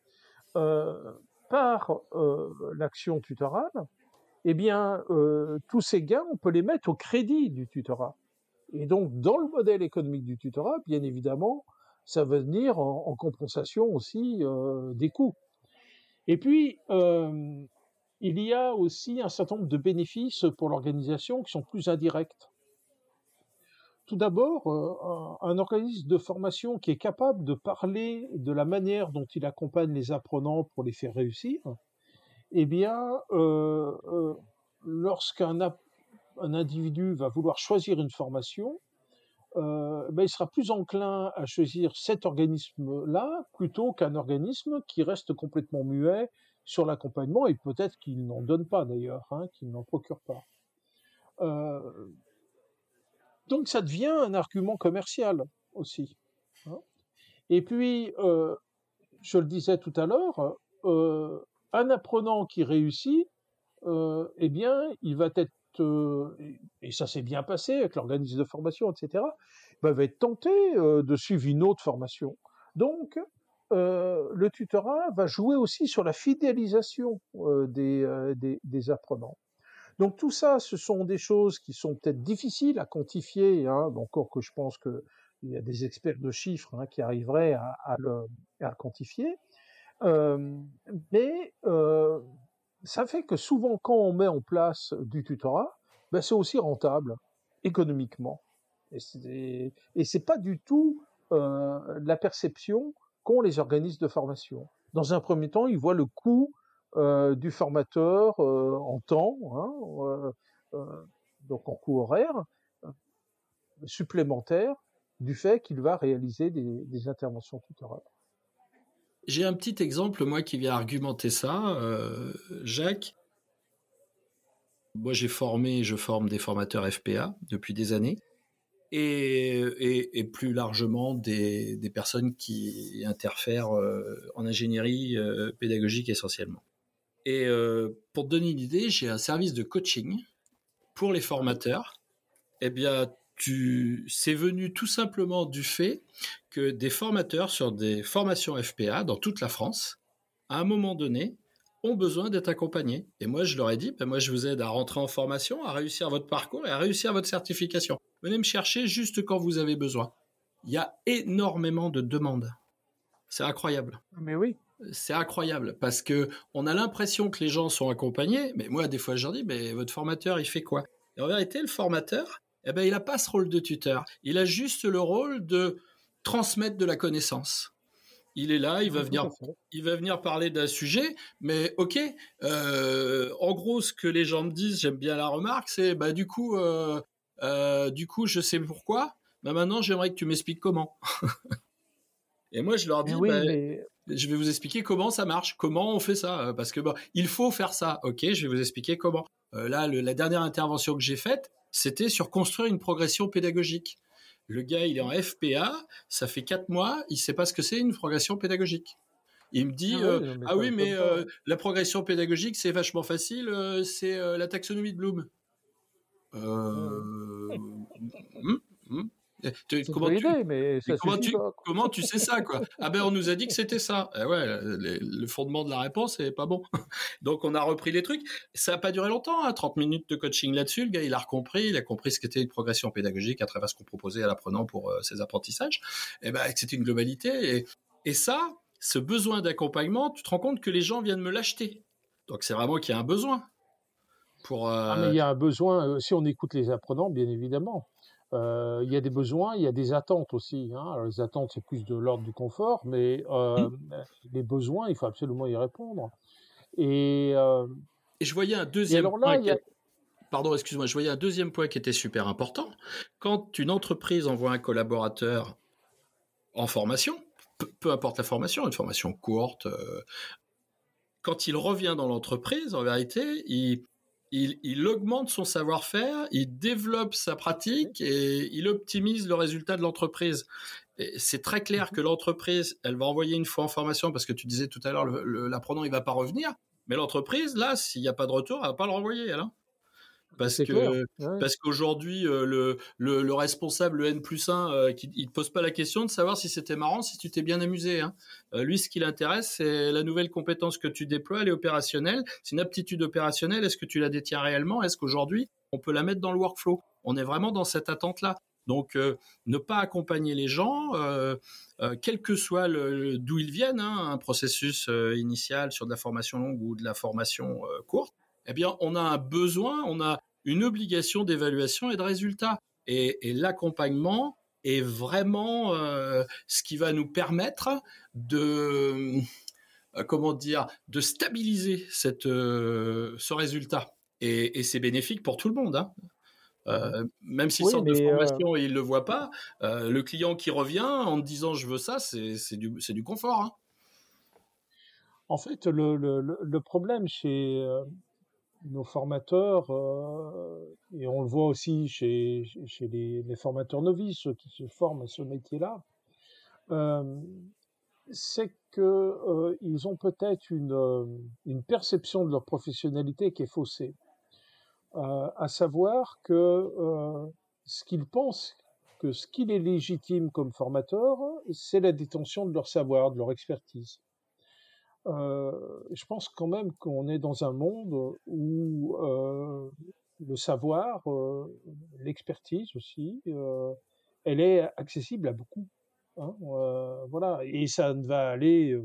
par l'action tutorale, eh bien tous ces gains on peut les mettre au crédit du tutorat. Et donc dans le modèle économique du tutorat, bien évidemment, ça va venir en, en compensation aussi des coûts. Et puis, il y a aussi un certain nombre de bénéfices pour l'organisation qui sont plus indirects. Tout d'abord, euh, un organisme de formation qui est capable de parler de la manière dont il accompagne les apprenants pour les faire réussir, eh bien, euh, euh, lorsqu'un un individu va vouloir choisir une formation, ben, il sera plus enclin à choisir cet organisme-là plutôt qu'un organisme qui reste complètement muet sur l'accompagnement et peut-être qu'il n'en donne pas d'ailleurs, hein, qu'il n'en procure pas. Euh, donc ça devient un argument commercial aussi. Hein. Et puis, euh, je le disais tout à l'heure, euh, un apprenant qui réussit, eh bien, il va être et ça s'est bien passé avec l'organisme de formation, etc., ben, va être tenté de suivre une autre formation. Donc, euh, le tutorat va jouer aussi sur la fidélisation euh, euh, des, apprenants. Donc tout ça, ce sont des choses qui sont peut-être difficiles à quantifier, hein, encore que je pense qu'il y a des experts de chiffres hein, qui arriveraient à, le, quantifier. mais ça fait que souvent, quand on met en place du tutorat, ben, c'est aussi rentable économiquement. Et c'est pas du tout la perception les organismes de formation. Dans un premier temps, ils voient le coût euh, du formateur euh, en temps, hein, euh, donc en coût horaire, supplémentaire du fait qu'il va réaliser des, interventions tutorales. J'ai un petit exemple, moi, qui vient argumenter ça, Jacques. Moi, j'ai formé, je forme des formateurs FPA depuis des années et, plus largement des, personnes qui interfèrent euh, en ingénierie euh, pédagogique essentiellement. Et euh, pour te donner une idée, j'ai un service de coaching pour les formateurs. Eh bien, c'est venu tout simplement du fait que des formateurs sur des formations FPA dans toute la France, à un moment donné, ont besoin d'être accompagnés. Et moi, je leur ai dit, ben moi, je vous aide à rentrer en formation, à réussir votre parcours et à réussir votre certification. Venez me chercher juste quand vous avez besoin. Il y a énormément de demandes. C'est incroyable. Mais oui. C'est incroyable parce que on a l'impression que les gens sont accompagnés, mais moi des fois je leur dis mais votre formateur il fait quoi? Et en vérité le formateur, eh ben il a pas ce rôle de tuteur, il a juste le rôle de transmettre de la connaissance. Il est là, il va venir, il va venir parler d'un sujet, mais ok. Euh, en gros, ce que les gens me disent, j'aime bien la remarque, c'est bah du coup, euh, euh, du coup, je sais pourquoi. Bah maintenant, j'aimerais que tu m'expliques comment. *laughs* Et moi, je leur dis, bah, je vais vous expliquer comment ça marche, comment on fait ça, euh, parce que bon, il faut faire ça. Ok, je vais vous expliquer comment. Euh, là, la dernière intervention que j'ai faite, c'était sur construire une progression pédagogique. Le gars, il est en FPA, ça fait quatre mois, il sait pas ce que c'est une progression pédagogique. Il me dit ah, ah oui, mais la progression pédagogique c'est vachement facile, c'est la taxonomie de Bloom. Euh, hmm, hmm. comment, tu, mais comment, tu, sais ça quoi? Ah ben on nous a dit que c'était ça. Eh ouais, le fondement de la réponse est pas bon. *laughs* Donc on a repris les trucs. Ça a pas duré longtemps, hein, 30 minutes de coaching là-dessus. Le gars il a compris, il a compris ce qu'était une progression pédagogique à travers ce qu'on proposait à l'apprenant pour euh, ses apprentissages. Et eh ben c'était une globalité et, et ça, ce besoin d'accompagnement, tu te rends compte que les gens viennent me l'acheter. Donc c'est vraiment qu'il y a un besoin. Pour, euh... ah, mais il y a un besoin, euh, si on écoute les apprenants, bien évidemment. Euh, il y a des besoins, il y a des attentes aussi. Hein. Alors, les attentes, c'est plus de l'ordre du confort, mais euh, mmh. les besoins, il faut absolument y répondre. Et, et je voyais un deuxième point. Pardon, excuse-moi, je voyais un deuxième point qui était super important. Quand une entreprise envoie un collaborateur en formation, peu, importe la formation, une formation courte, quand il revient dans l'entreprise, en vérité, il, il, augmente son savoir-faire, il développe sa pratique et il optimise le résultat de l'entreprise. C'est très clair mhm. que l'entreprise, elle va envoyer une fois en formation parce que tu disais tout à l'heure, l'apprenant, il va pas revenir. Mais l'entreprise, là, s'il n'y a pas de retour, elle va pas le renvoyer, elle. Hein parce que parce qu'aujourd'hui euh, le, le, le responsable le N plus 1 euh, qui, il te pose pas la question de savoir si c'était marrant si tu t'es bien amusé hein. Euh, lui ce qui l'intéresse c'est la nouvelle compétence que tu déploies elle est opérationnelle. C'est une aptitude opérationnelle. Est-ce que tu la détiens réellement? Est-ce qu'aujourd'hui on peut la mettre dans le workflow? On est vraiment dans cette attente là donc ne pas accompagner les gens quel que soit le, d'où ils viennent hein, un processus initial sur de la formation longue ou de la formation courte eh bien, on a un besoin, on a une obligation d'évaluation et de résultat. Et, l'accompagnement est vraiment euh, ce qui va nous permettre de euh, comment dire de stabiliser cette euh, ce résultat. Et, c'est bénéfique pour tout le monde. Hein. même s'il sort de formation et il le voit pas, le client qui revient en disant je veux ça, c'est du, du confort. Hein. En fait, le, le, le problème chez, nos formateurs, euh, et on le voit aussi chez, les, formateurs novices, ceux qui se forment à ce métier-là, euh, c'est que euh, ont peut-être une, euh, une perception de leur professionnalité qui est faussée, à savoir que ce qu'ils pensent que ce qu'il est légitime comme formateur, c'est la détention de leur savoir, de leur expertise. Euh, je pense quand même qu'on est dans un monde où euh, le savoir, euh, l'expertise aussi, elle est accessible à beaucoup. Hein, voilà, et ça ne va aller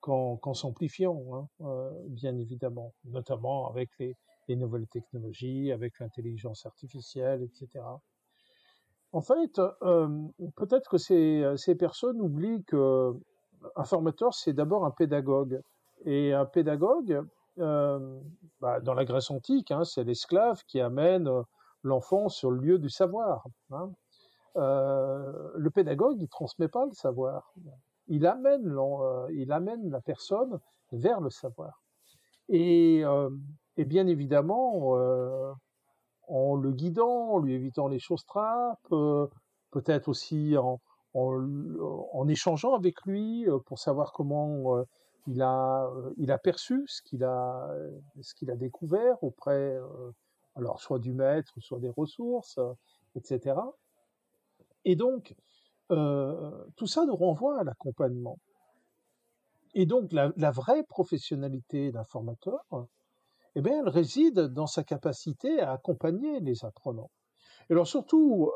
qu'en s'amplifiant, hein, bien évidemment, notamment avec les, les nouvelles technologies, avec l'intelligence artificielle, etc. En fait, peut-être que ces personnes oublient que un formateur, c'est d'abord un pédagogue. Et un pédagogue, euh, bah, dans la Grèce antique, hein, c'est l'esclave qui amène l'enfant sur le lieu du savoir. Hein. Euh, le pédagogue, il transmet pas le savoir. Il amène, euh, il amène la personne vers le savoir. Et, euh, et bien évidemment, euh, en le guidant, en lui évitant les choses trappes, peut-être aussi en, en, échangeant avec lui euh, pour savoir comment euh, il a euh, il a perçu ce qu'il a ce qu'il a découvert auprès alors soit du maître soit des ressources etc et donc tout ça nous renvoie à l'accompagnement. Et donc la, la vraie professionnalité d'un formateur eh bien elle réside dans sa capacité à accompagner les apprenants alors surtout,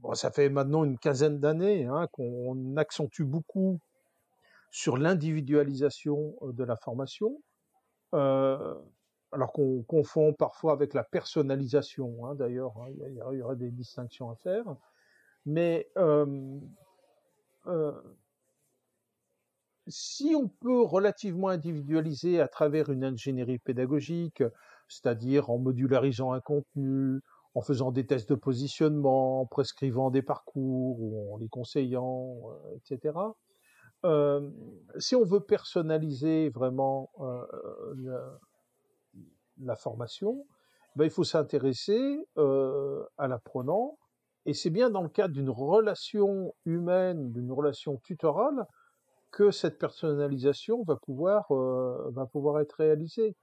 bon, ça fait maintenant une quinzaine d'années hein, qu'on accentue beaucoup sur l'individualisation euh, de la formation, euh, alors qu'on confond parfois avec la personnalisation. Hein, D'ailleurs, hein, il y, aurait des distinctions à faire. Mais euh, euh, si on peut relativement individualiser à travers une ingénierie pédagogique, c'est-à-dire en modularisant un contenu, en faisant des tests de positionnement, en prescrivant des parcours ou en les conseillant, euh, etc. Euh, si on veut personnaliser vraiment euh, la, formation, ben, il faut s'intéresser à l'apprenant, et c'est bien dans le cadre d'une relation humaine, d'une relation tutorale, que cette personnalisation va pouvoir va pouvoir être réalisée.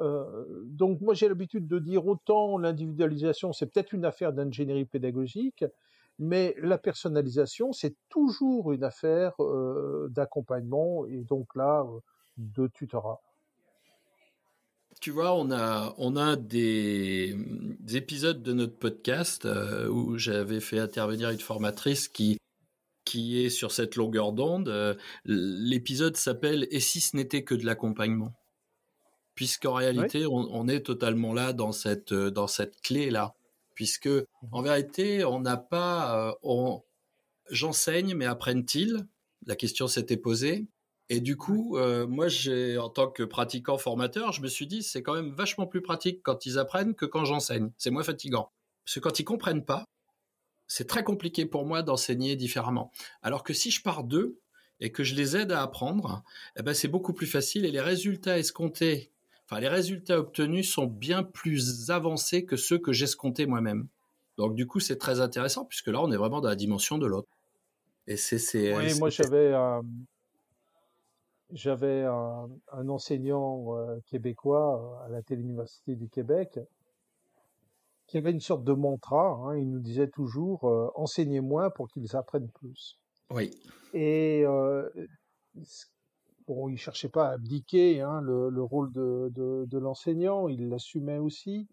Euh, donc moi j'ai l'habitude de dire autant l'individualisation c'est peut-être une affaire d'ingénierie pédagogique, Mais la personnalisation, c'est toujours une affaire d'accompagnement et donc là, de tutorat. Tu vois, on a, on a des, épisodes de notre podcast où j'avais fait intervenir une formatrice qui, qui est sur cette longueur d'onde. L'épisode s'appelle Et si ce n'était que de l'accompagnement? Puisqu'en réalité, on, est totalement là dans cette, dans cette clé-là puisque mmh en vérité, on n'a pas, euh, j'enseigne, mais apprennent-ils La question s'était posée. Et du coup, euh, moi, j'ai, en tant que pratiquant formateur, je me suis dit, c'est quand même vachement plus pratique quand ils apprennent que quand j'enseigne. C'est moins fatigant. Parce que quand ils comprennent pas, c'est très compliqué pour moi d'enseigner différemment. Alors que si je pars d'eux et que je les aide à apprendre, eh ben, c'est beaucoup plus facile et les résultats escomptés enfin les résultats obtenus sont bien plus avancés que ceux que j'escomptais moi-même. Donc du coup, c'est très intéressant puisque là, on est vraiment dans la dimension de l'autre. Et c'est Oui, moi j'avais j'avais un, enseignant euh, québécois euh, à la Téléuniversité du Québec qui avait une sorte de mantra. Hein, il nous disait toujours euh, enseignez-moi pour qu'ils apprennent plus. Oui. Et bon, il cherchait pas à abdiquer hein, le, le, rôle de l'enseignant, il l'assumait aussi.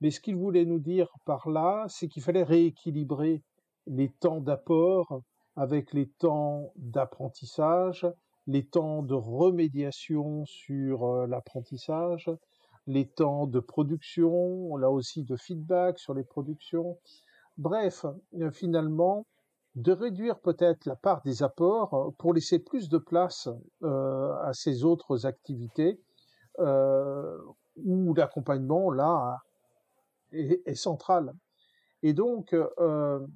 Mais ce qu'il voulait nous dire par là, c'est qu'il fallait rééquilibrer les temps d'apport avec les temps d'apprentissage, les temps de remédiation sur euh, l'apprentissage, les temps de production, là aussi de feedback sur les productions. Bref, euh, finalement, de réduire peut-être la part des apports euh, pour laisser plus de place euh, à ces autres activités euh, où l'accompagnement là est, central. Et donc, euh,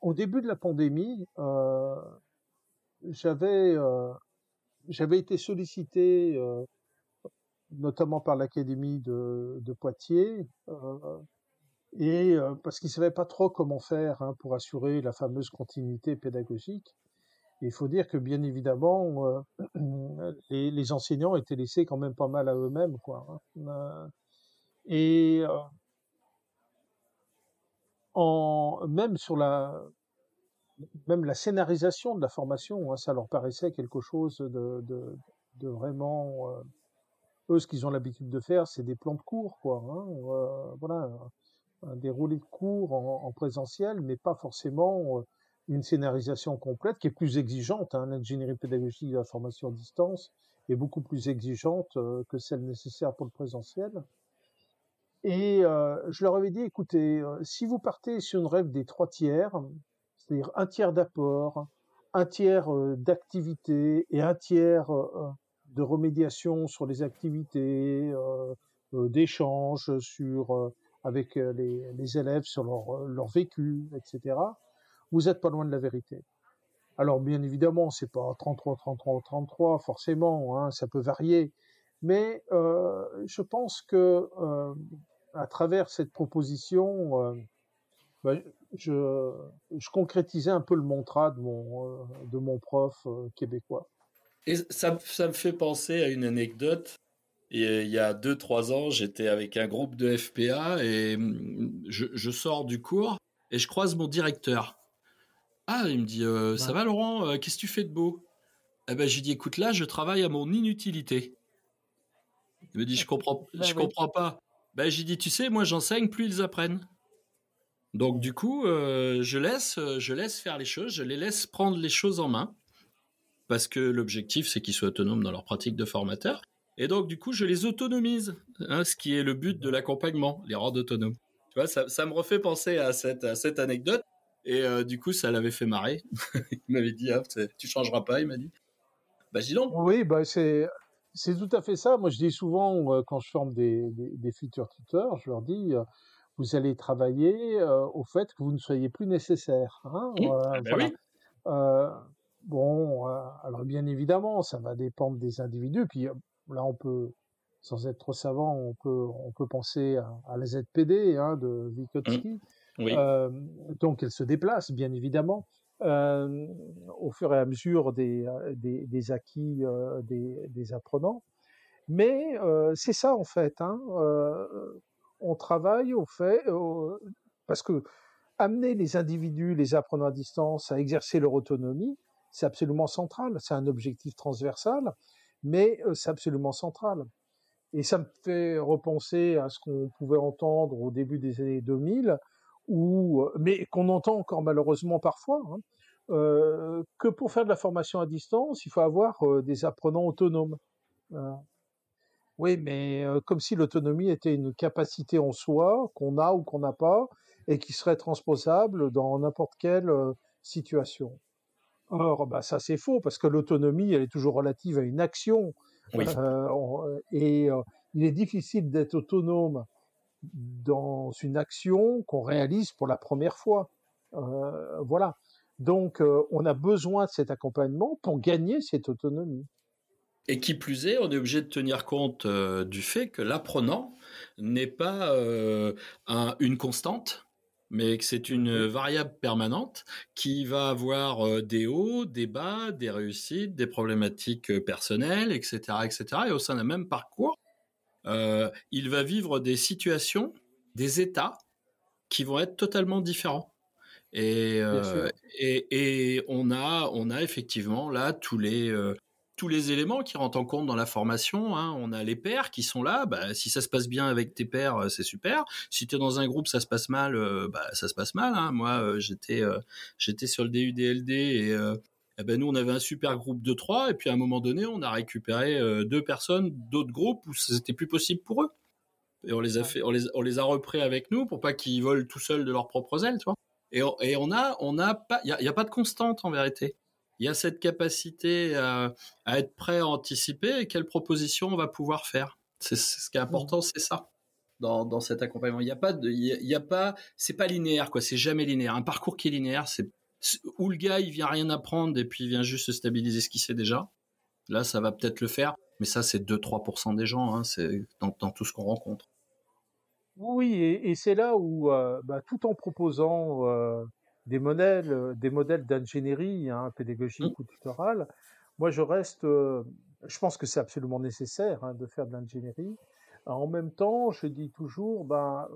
au début de la pandémie, j'avais j'avais été sollicité notamment par l'académie de Poitiers et parce qu'ils savaient pas trop comment faire hein, pour assurer la fameuse continuité pédagogique. il faut dire que bien évidemment, *clears throat* les, enseignants étaient laissés quand même pas mal à eux-mêmes, quoi. Hein. Et même sur la même la scénarisation de la formation, hein, ça leur paraissait quelque chose de, de, vraiment eux ce qu'ils ont l'habitude de faire, c'est des plans de cours, quoi. Voilà un déroulé de cours en, présentiel, mais pas forcément euh, une scénarisation complète qui est plus exigeante. Hein. L'ingénierie pédagogique de la formation à distance est beaucoup plus exigeante euh, que celle nécessaire pour le présentiel. Et euh, je leur avais dit, écoutez, si vous partez sur une règle des trois tiers, c'est-à-dire un tiers d'apport, un tiers d'activité et un tiers de remédiation sur les activités, d'échange sur avec euh, les, élèves sur leur, euh, vécu, etc., vous êtes pas loin de la vérité. Alors bien évidemment, c'est pas 33, 33, 33 forcément, hein, ça peut varier, mais euh, je pense que à travers cette proposition, bah, je, concrétisais un peu le mantra de mon, prof québécois. Et ça me fait penser à une anecdote et euh, il y a deux, trois ans, j'étais avec un groupe de FPA et mm, je, je, sors du cours et je croise mon directeur. Ah, il me dit, euh, ça va Laurent, euh, qu'est-ce que tu fais de beau? Eh ben, j'ai dit, écoute, là, je travaille à mon inutilité. Il me dit, je comprends, *laughs* bah je comprends pas. Ben, j'ai dit, tu sais, moi, j'enseigne, plus ils apprennent. Donc, du coup, je laisse, je laisse faire les choses, je les laisse prendre les choses en main parce que l'objectif, c'est qu'ils soient autonomes dans leur pratique de formateur. Et donc, du coup, je les autonomise, hein, ce qui est le but de l'accompagnement, les rendre autonomes. Tu vois, ça, ça me refait penser à cette, à cette anecdote. Et euh, du coup, ça l'avait fait marrer. *laughs* il m'avait dit, ah, tu changeras pas, il m'a dit. Bah, dis donc. Oui, bah, c'est, c'est tout à fait ça. Moi, je dis souvent, euh, quand je forme des, des, des, futurs tuteurs, je leur dis, euh, vous allez travailler au fait que vous ne soyez plus nécessaire. Hein, mmh. ah bah oui. bon, alors bien évidemment, ça va dépendre des individus. Puis Là, on peut, sans être trop savant, on peut, on peut penser à, la ZPD hein, de Vygotsky. Mmh. Euh, donc, elle se déplace, bien évidemment, euh, au fur et à mesure des, des, des acquis euh, des, des, apprenants. Mais c'est ça, en fait. Hein, on travaille au fait, parce que amener les individus, les apprenants à distance, à exercer leur autonomie, c'est absolument central. C'est un objectif transversal, mais euh, c'est absolument central. Et ça me fait repenser à ce qu'on pouvait entendre au début des années 2000, ou mais qu'on entend encore malheureusement parfois, hein, euh, que pour faire de la formation à distance, il faut avoir euh, des apprenants autonomes. oui, mais euh, comme si l'autonomie était une capacité en soi qu'on a ou qu'on n'a pas et qui serait transposable dans n'importe quelle situation. Or, bah, ça c'est faux parce que l'autonomie, elle est toujours relative à une action. et il est difficile d'être autonome dans une action qu'on réalise pour la première fois. voilà. Donc, euh, on a besoin de cet accompagnement pour gagner cette autonomie. Et qui plus est, on est obligé de tenir compte euh, du fait que l'apprenant n'est pas euh, une constante, mais que c'est une variable permanente qui va avoir des hauts, des bas, des réussites, des problématiques personnelles, etc., etc. Et au sein d'un même parcours, il va vivre des situations, des états qui vont être totalement différents. Et, euh, et, et, on a, on a effectivement là tous les, euh, tous les éléments qui rentrent en compte dans la formation. Hein. On a les pairs qui sont là. Bah, si ça se passe bien avec tes pairs, euh, c'est super. Si tu es dans un groupe, ça se passe mal, bah, ça se passe mal. Hein. Moi, j'étais, j'étais sur le DUDLD et eh ben nous, on avait un super groupe de trois. Et puis à un moment donné, on a récupéré deux personnes d'autres groupes où c'était plus possible pour eux. Et on les a fait, on les, on les a repris avec nous pour pas qu'ils volent tout seuls de leurs propres ailes, tu vois. Et, on a, on a pas, il y a, pas de constante en vérité. Il y a cette capacité à, être prêt à anticiper et quelle proposition on va pouvoir faire. C'est ce qui est important, c'est ça. Dans, dans cet accompagnement, il n'y a pas pas, c'est pas linéaire quoi. C'est jamais linéaire. Un parcours qui est linéaire, où le gars il vient rien apprendre et puis il vient juste stabiliser ce qu'il sait déjà. Là, ça va peut-être le faire, mais ça c'est 2-3% des gens. Hein, c'est dans, dans tout ce qu'on rencontre. Oui, et, c'est là où, euh, bah, tout en proposant euh, des modèles, euh, des modèles d'ingénierie hein, pédagogique mmh. ou tutorale, moi je reste, je pense que c'est absolument nécessaire hein, de faire de l'ingénierie. En même temps, je dis toujours, ben,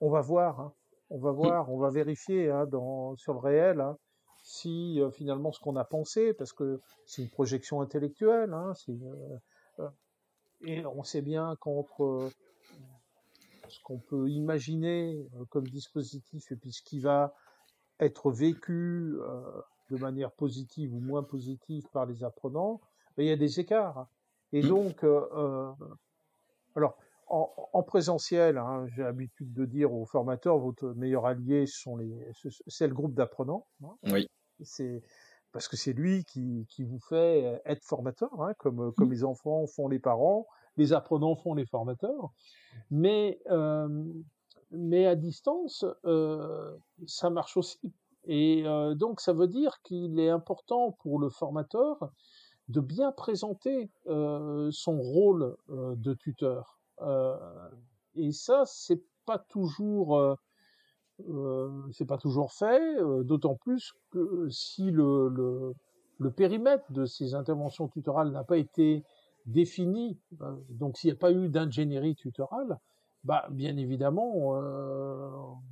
on va voir, hein, on va mmh. voir, on va vérifier dans, sur le réel si finalement ce qu'on a pensé, parce que c'est une projection intellectuelle, et on sait bien qu'entre ce qu'on peut imaginer euh, comme dispositif et puis ce qui va être vécu euh, de manière positive ou moins positive par les apprenants, il y a des écarts. Et mmh. donc, euh, alors, en, présentiel, hein, j'ai l'habitude de dire aux formateurs, votre meilleur allié, sont les, c'est le groupe d'apprenants. Hein. Oui. C'est parce que c'est lui qui, qui vous fait être formateur, hein, comme, comme mmh. les enfants font les parents, les apprenants font les formateurs. Mais, euh, mais à distance, euh, ça marche aussi. Et euh, donc, ça veut dire qu'il est important pour le formateur de bien présenter euh, son rôle euh, de tuteur. Euh, et ça, c'est pas toujours c'est pas toujours fait, d'autant plus que si le, le, le, périmètre de ces interventions tutorales n'a pas été défini, donc s'il n'y a pas eu d'ingénierie tutorale, bah, bien évidemment, euh,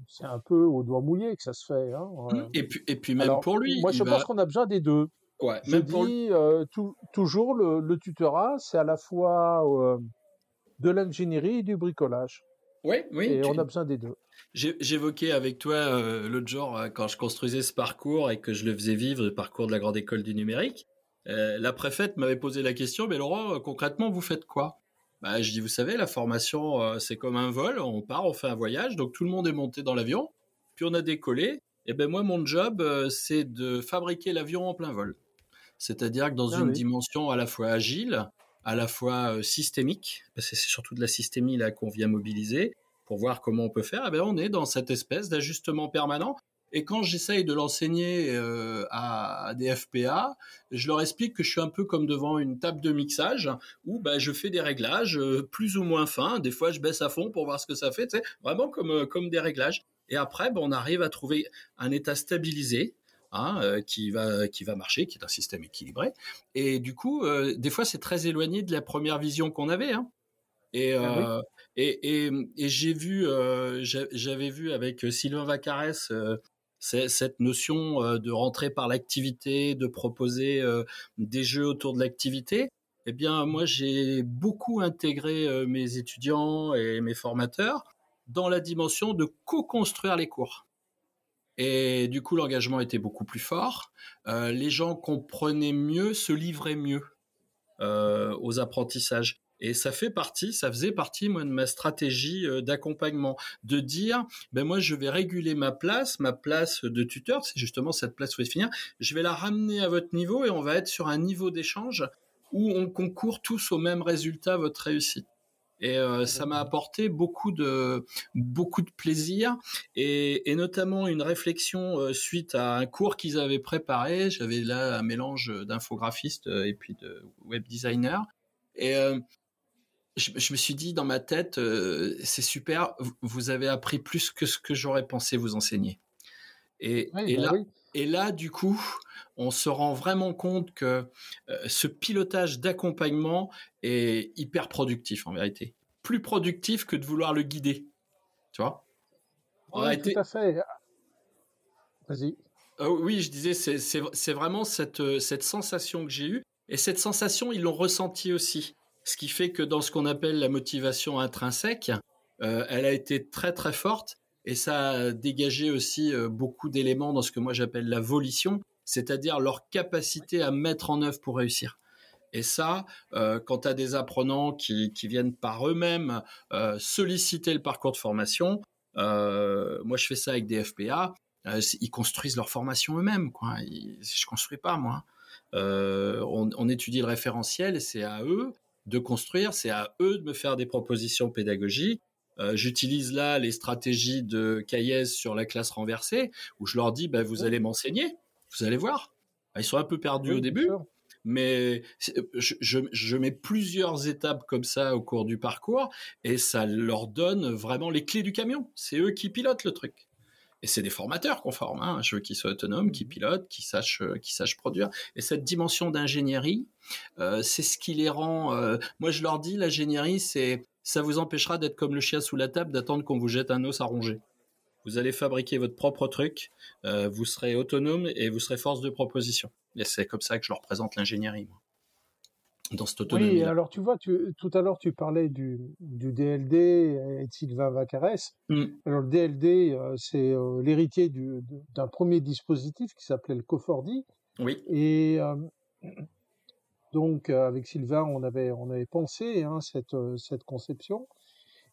c'est un peu au doigt mouillé que ça se fait. Hein, mmh, et puis, et puis même pour lui. Moi, je pense qu'on a besoin des deux. Ouais, je dis euh, toujours le, le tutorat, c'est à la fois euh, de l'ingénierie et du bricolage. Oui, oui. Et on a besoin des deux. J'évoquais avec toi euh, l'autre jour euh, quand je construisais ce parcours et que je le faisais vivre, le parcours de la grande école du numérique. Euh, la préfète m'avait posé la question, mais Laurent, euh, concrètement, vous faites quoi? Bah, je dis, vous savez, la formation, euh, c'est comme un vol. On part, on fait un voyage, donc tout le monde est monté dans l'avion, puis on a décollé. Et ben moi, mon job, c'est de fabriquer l'avion en plein vol. C'est-à-dire que dans ah une dimension à la fois agile, à la fois systémique, parce que c'est surtout de la systémie là qu'on vient mobiliser pour voir comment on peut faire. Eh ben on est dans cette espèce d'ajustement permanent. Et quand j'essaye de l'enseigner euh, à, des FPA, je leur explique que je suis un peu comme devant une table de mixage où bah, je fais des réglages euh, plus ou moins fins. Des fois, je baisse à fond pour voir ce que ça fait. Vraiment comme euh, comme des réglages. Et après, bah, on arrive à trouver un état stabilisé. Hein, qui va qui va marcher, qui est un système équilibré. Et du coup, des fois, c'est très éloigné de la première vision qu'on avait. Hein. Et, ah et, et, et j'ai vu, j'avais vu avec Sylvain Vacarès euh, cette notion euh, de rentrer par l'activité, de proposer des jeux autour de l'activité. Eh bien, moi, j'ai beaucoup intégré mes étudiants et mes formateurs dans la dimension de co-construire les cours. Et du coup, l'engagement était beaucoup plus fort. Euh, les gens comprenaient mieux, se livraient mieux euh, aux apprentissages. Et ça fait partie, ça faisait partie moi de ma stratégie euh, d'accompagnement, de dire ben moi je vais réguler ma place, ma place de tuteur, c'est justement cette place où vais finir, je vais la ramener à votre niveau et on va être sur un niveau d'échange où on concourt tous au même résultat, votre réussite. Et euh, ça m'a apporté beaucoup de beaucoup de plaisir et, notamment une réflexion euh, suite à un cours qu'ils avaient préparé. J'avais là un mélange d'infographiste et puis de web designer. Et je, je, me suis dit dans ma tête, c'est super, vous avez appris plus que ce que j'aurais pensé vous enseigner. Et, et bah là, et là, du coup, on se rend vraiment compte que euh, ce pilotage d'accompagnement est hyper productif en vérité. Plus productif que de vouloir le guider. Tu vois? Oui, tout à fait. Vas-y. Euh, oui, je disais, c'est vraiment cette, cette sensation que j'ai eue. Et cette sensation, ils l'ont ressentie aussi. Ce qui fait que dans ce qu'on appelle la motivation intrinsèque, euh, elle a été très très forte et ça a dégagé aussi euh, beaucoup d'éléments dans ce que moi j'appelle la volition, c'est-à-dire leur capacité à mettre en œuvre pour réussir. Et ça, euh, quand tu as des apprenants qui, viennent par eux-mêmes euh, solliciter le parcours de formation, moi je fais ça avec des FPA, ils construisent leur formation eux-mêmes. Quoi. Ils, je construis pas moi. On, on, étudie le référentiel et c'est à eux de construire, c'est à eux de me faire des propositions pédagogiques euh, j'utilise là les stratégies de Caillez sur la classe renversée, où je leur dis, bah, vous allez m'enseigner, vous allez voir. Ils sont un peu perdus au début, mais je, je, je, mets plusieurs étapes comme ça au cours du parcours, et ça leur donne vraiment les clés du camion. C'est eux qui pilotent le truc. Et c'est des formateurs qu'on forme, hein. je veux qu'ils soient autonomes, qui pilotent, qui sachent, euh, qui sachent produire. Et cette dimension d'ingénierie, euh, c'est ce qui les rend. Euh, moi, je leur dis, l'ingénierie, c'est ça vous empêchera d'être comme le chien sous la table, d'attendre qu'on vous jette un os à ronger. Vous allez fabriquer votre propre truc, euh, vous serez autonome et vous serez force de proposition. Et c'est comme ça que je leur présente l'ingénierie, moi. Dans cette autonomie. Oui, alors tu vois, tu, tout à l'heure tu parlais du, du DLD et de Sylvain Vacarès. Mm. Alors le DLD, euh, c'est euh, l'héritier d'un premier dispositif qui s'appelait le Cofordi. Oui. Et euh, donc avec Sylvain, on avait on avait pensé hein, cette cette conception.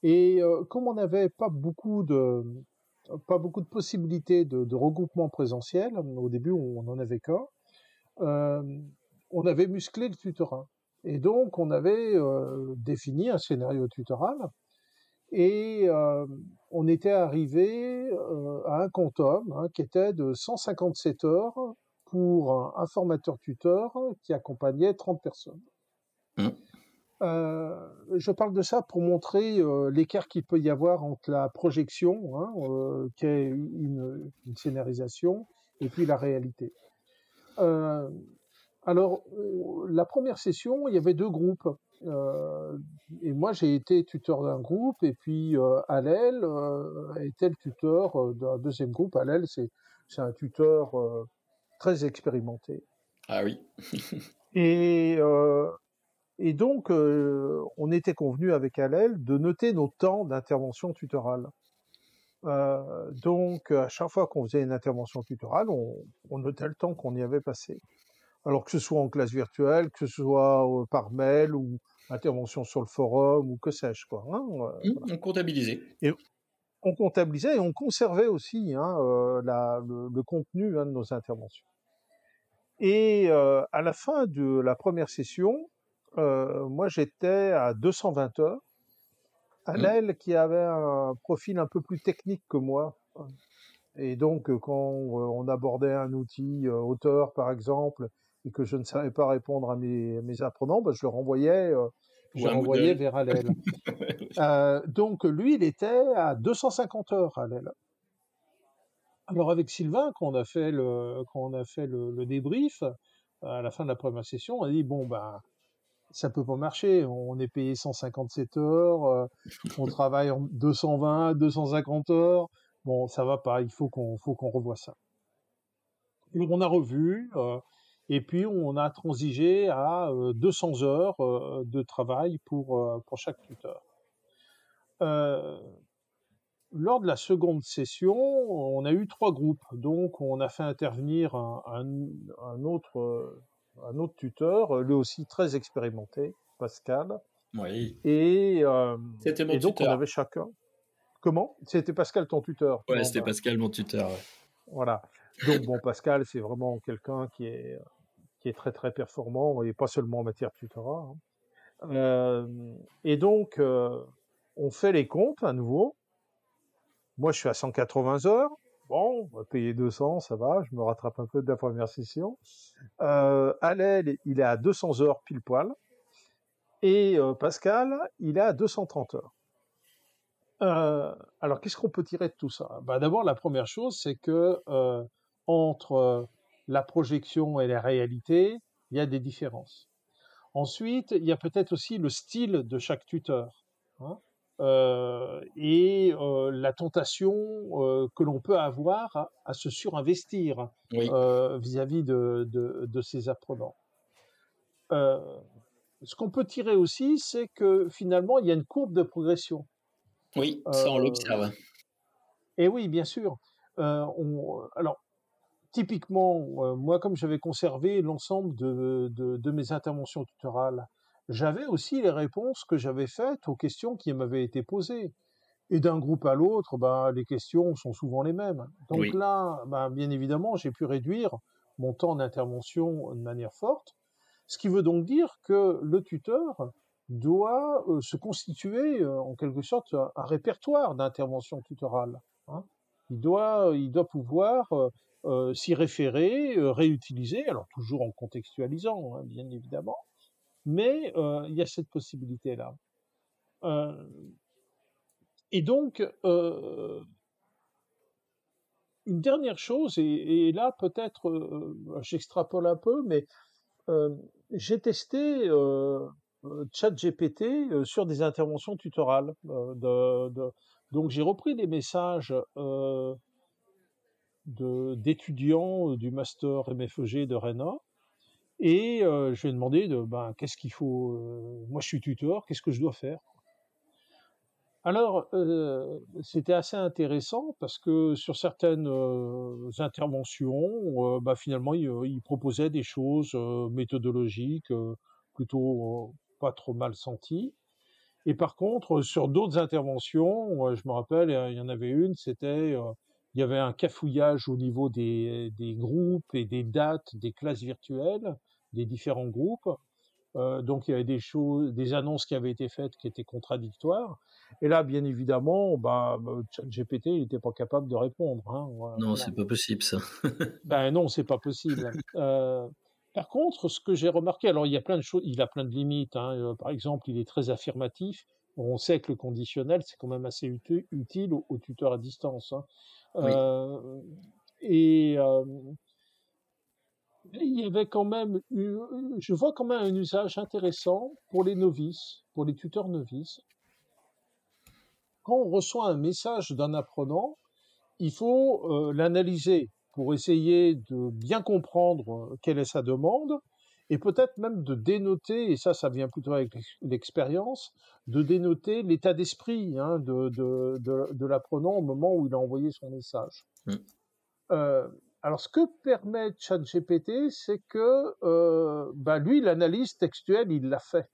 Et comme on n'avait pas beaucoup de pas beaucoup de possibilités de, de regroupement présentiel, au début on n'en avait qu'un, on avait musclé le tutorat. Et donc on avait euh, défini un scénario tutoral et euh, on était arrivé à un quantum hein, qui était de 157 heures pour un formateur tuteur qui accompagnait 30 personnes. Mmh. Euh, je parle de ça pour montrer euh, l'écart qu'il peut y avoir entre la projection, hein, euh, qui est une, une, scénarisation, et puis la réalité. Euh, alors, euh, la première session, il y avait deux groupes. Euh, et moi, j'ai été tuteur d'un groupe, et puis euh, était le tuteur d'un deuxième groupe. Allel, c'est un tuteur très expérimenté. Ah oui. *laughs* et, euh, et donc, euh, on était convenu avec Alel de noter nos temps d'intervention tutorale. Euh, donc, à chaque fois qu'on faisait une intervention tutorale, on, on notait le temps qu'on y avait passé. Alors que ce soit en classe virtuelle, que ce soit par mail ou intervention sur le forum ou que sais-je quoi. Hein, mmh, voilà. On comptabilisait. Et on comptabilisait et on conservait aussi hein, euh, la, le, le, contenu hein, de nos interventions. Et euh, à la fin de la première session, euh, moi j'étais à 220 heures. Annelle, mmh. qui avait un profil un peu plus technique que moi, et donc quand on abordait un outil auteur par exemple, et que je ne savais pas répondre à mes, à mes apprenants, ben, je le renvoyais euh, je renvoyais vers Allel. *laughs* euh, donc lui, il était à 250 heures Allel. Alors avec Sylvain, quand on a fait le, quand on a fait le, le, débrief à la fin de la première session, on a dit bon ben ça peut pas marcher. On est payé 157 heures, euh, on travaille en 220, 250 heures. Bon, ça va pas. Il faut qu'on, faut qu'on revoie ça. Donc on a revu, euh, et puis on a transigé à 200 heures de travail pour pour chaque tuteur. lors de la seconde session, on a eu trois groupes. Donc, on a fait intervenir un, un autre un autre tuteur, lui aussi très expérimenté, Pascal. Oui. Et, euh, c'était mon et donc tuteur. on avait chacun. Comment? C'était Pascal ton tuteur? Ouais, c'était Pascal mon tuteur. Voilà. Donc bon, Pascal, c'est vraiment quelqu'un qui est qui est très très performant et pas seulement en matière tutorat. Hein. Euh, et donc euh, on fait les comptes à nouveau. Moi, je suis à 180 heures. Bon, on va payer 200, ça va, je me rattrape un peu de la première session. Euh, il est à 200 heures pile poil. Et euh, Pascal, il est à 230 heures. Alors, qu'est-ce qu'on peut tirer de tout ça? Bah, D'abord, la première chose, c'est que entre la projection et la réalité, il y a des différences. Ensuite, il y a peut-être aussi le style de chaque tuteur. Hein euh, et euh, la tentation euh, que l'on peut avoir à, se surinvestir vis-à-vis de, de, de, ses apprenants. ce qu'on peut tirer aussi, c'est que finalement, il y a une courbe de progression. Oui, ça on l'observe. Et oui, bien sûr. On, alors, typiquement, moi, comme j'avais conservé l'ensemble de, de, de, mes interventions tutorales j'avais aussi les réponses que j'avais faites aux questions qui m'avaient été posées. Et d'un groupe à l'autre, bah, les questions sont souvent les mêmes. Donc là, bah, bien évidemment, j'ai pu réduire mon temps d'intervention de manière forte, ce qui veut donc dire que le tuteur doit euh, se constituer euh, en quelque sorte un, répertoire d'intervention tutorale. Hein. Il doit, il doit pouvoir euh, s'y référer, réutiliser, alors toujours en contextualisant, hein, bien évidemment, mais euh, il y a cette possibilité-là. Euh, et donc, euh, une dernière chose, et, là peut-être j'extrapole un peu, mais j'ai testé ChatGPT sur des interventions tutorales. Donc j'ai repris des messages d'étudiants du master MFEG de Rennes et euh, je lui ai demandé de, ben, qu'est-ce qu'il faut. Euh, moi, je suis tuteur, qu'est-ce que je dois faire? Alors, euh, c'était assez intéressant parce que sur certaines euh, interventions, bah, finalement, il, il, proposait des choses méthodologiques plutôt pas trop mal senties. Et par contre, sur d'autres interventions, je me rappelle, il y en avait une, c'était il y avait un cafouillage au niveau des, des, groupes et des dates des classes virtuelles des différents groupes. Euh, donc il y avait des choses, des annonces qui avaient été faites qui étaient contradictoires. Et là, bien évidemment, bah, GPT n'était pas capable de répondre. Hein, non, c'est pas possible ça. *laughs* ben non, c'est pas possible. Euh, par contre, ce que j'ai remarqué, alors il y a plein de choses, il a plein de limites. Hein, euh, par exemple, il est très affirmatif. On sait que le conditionnel, c'est quand même assez utile, aux, aux, tuteurs à distance. Hein. Oui. Euh, et euh, il y avait quand même, je vois quand même un usage intéressant pour les novices, pour les tuteurs novices. Quand on reçoit un message d'un apprenant, il faut euh, l'analyser pour essayer de bien comprendre quelle est sa demande et peut-être même de dénoter, et ça, ça vient plutôt avec l'expérience, de dénoter l'état d'esprit hein, de, de, de, de l'apprenant au moment où il a envoyé son message. Mmh. Euh, alors, ce que permet ChatGPT, c'est que euh, bah, lui, l'analyse textuelle, il l'a fait.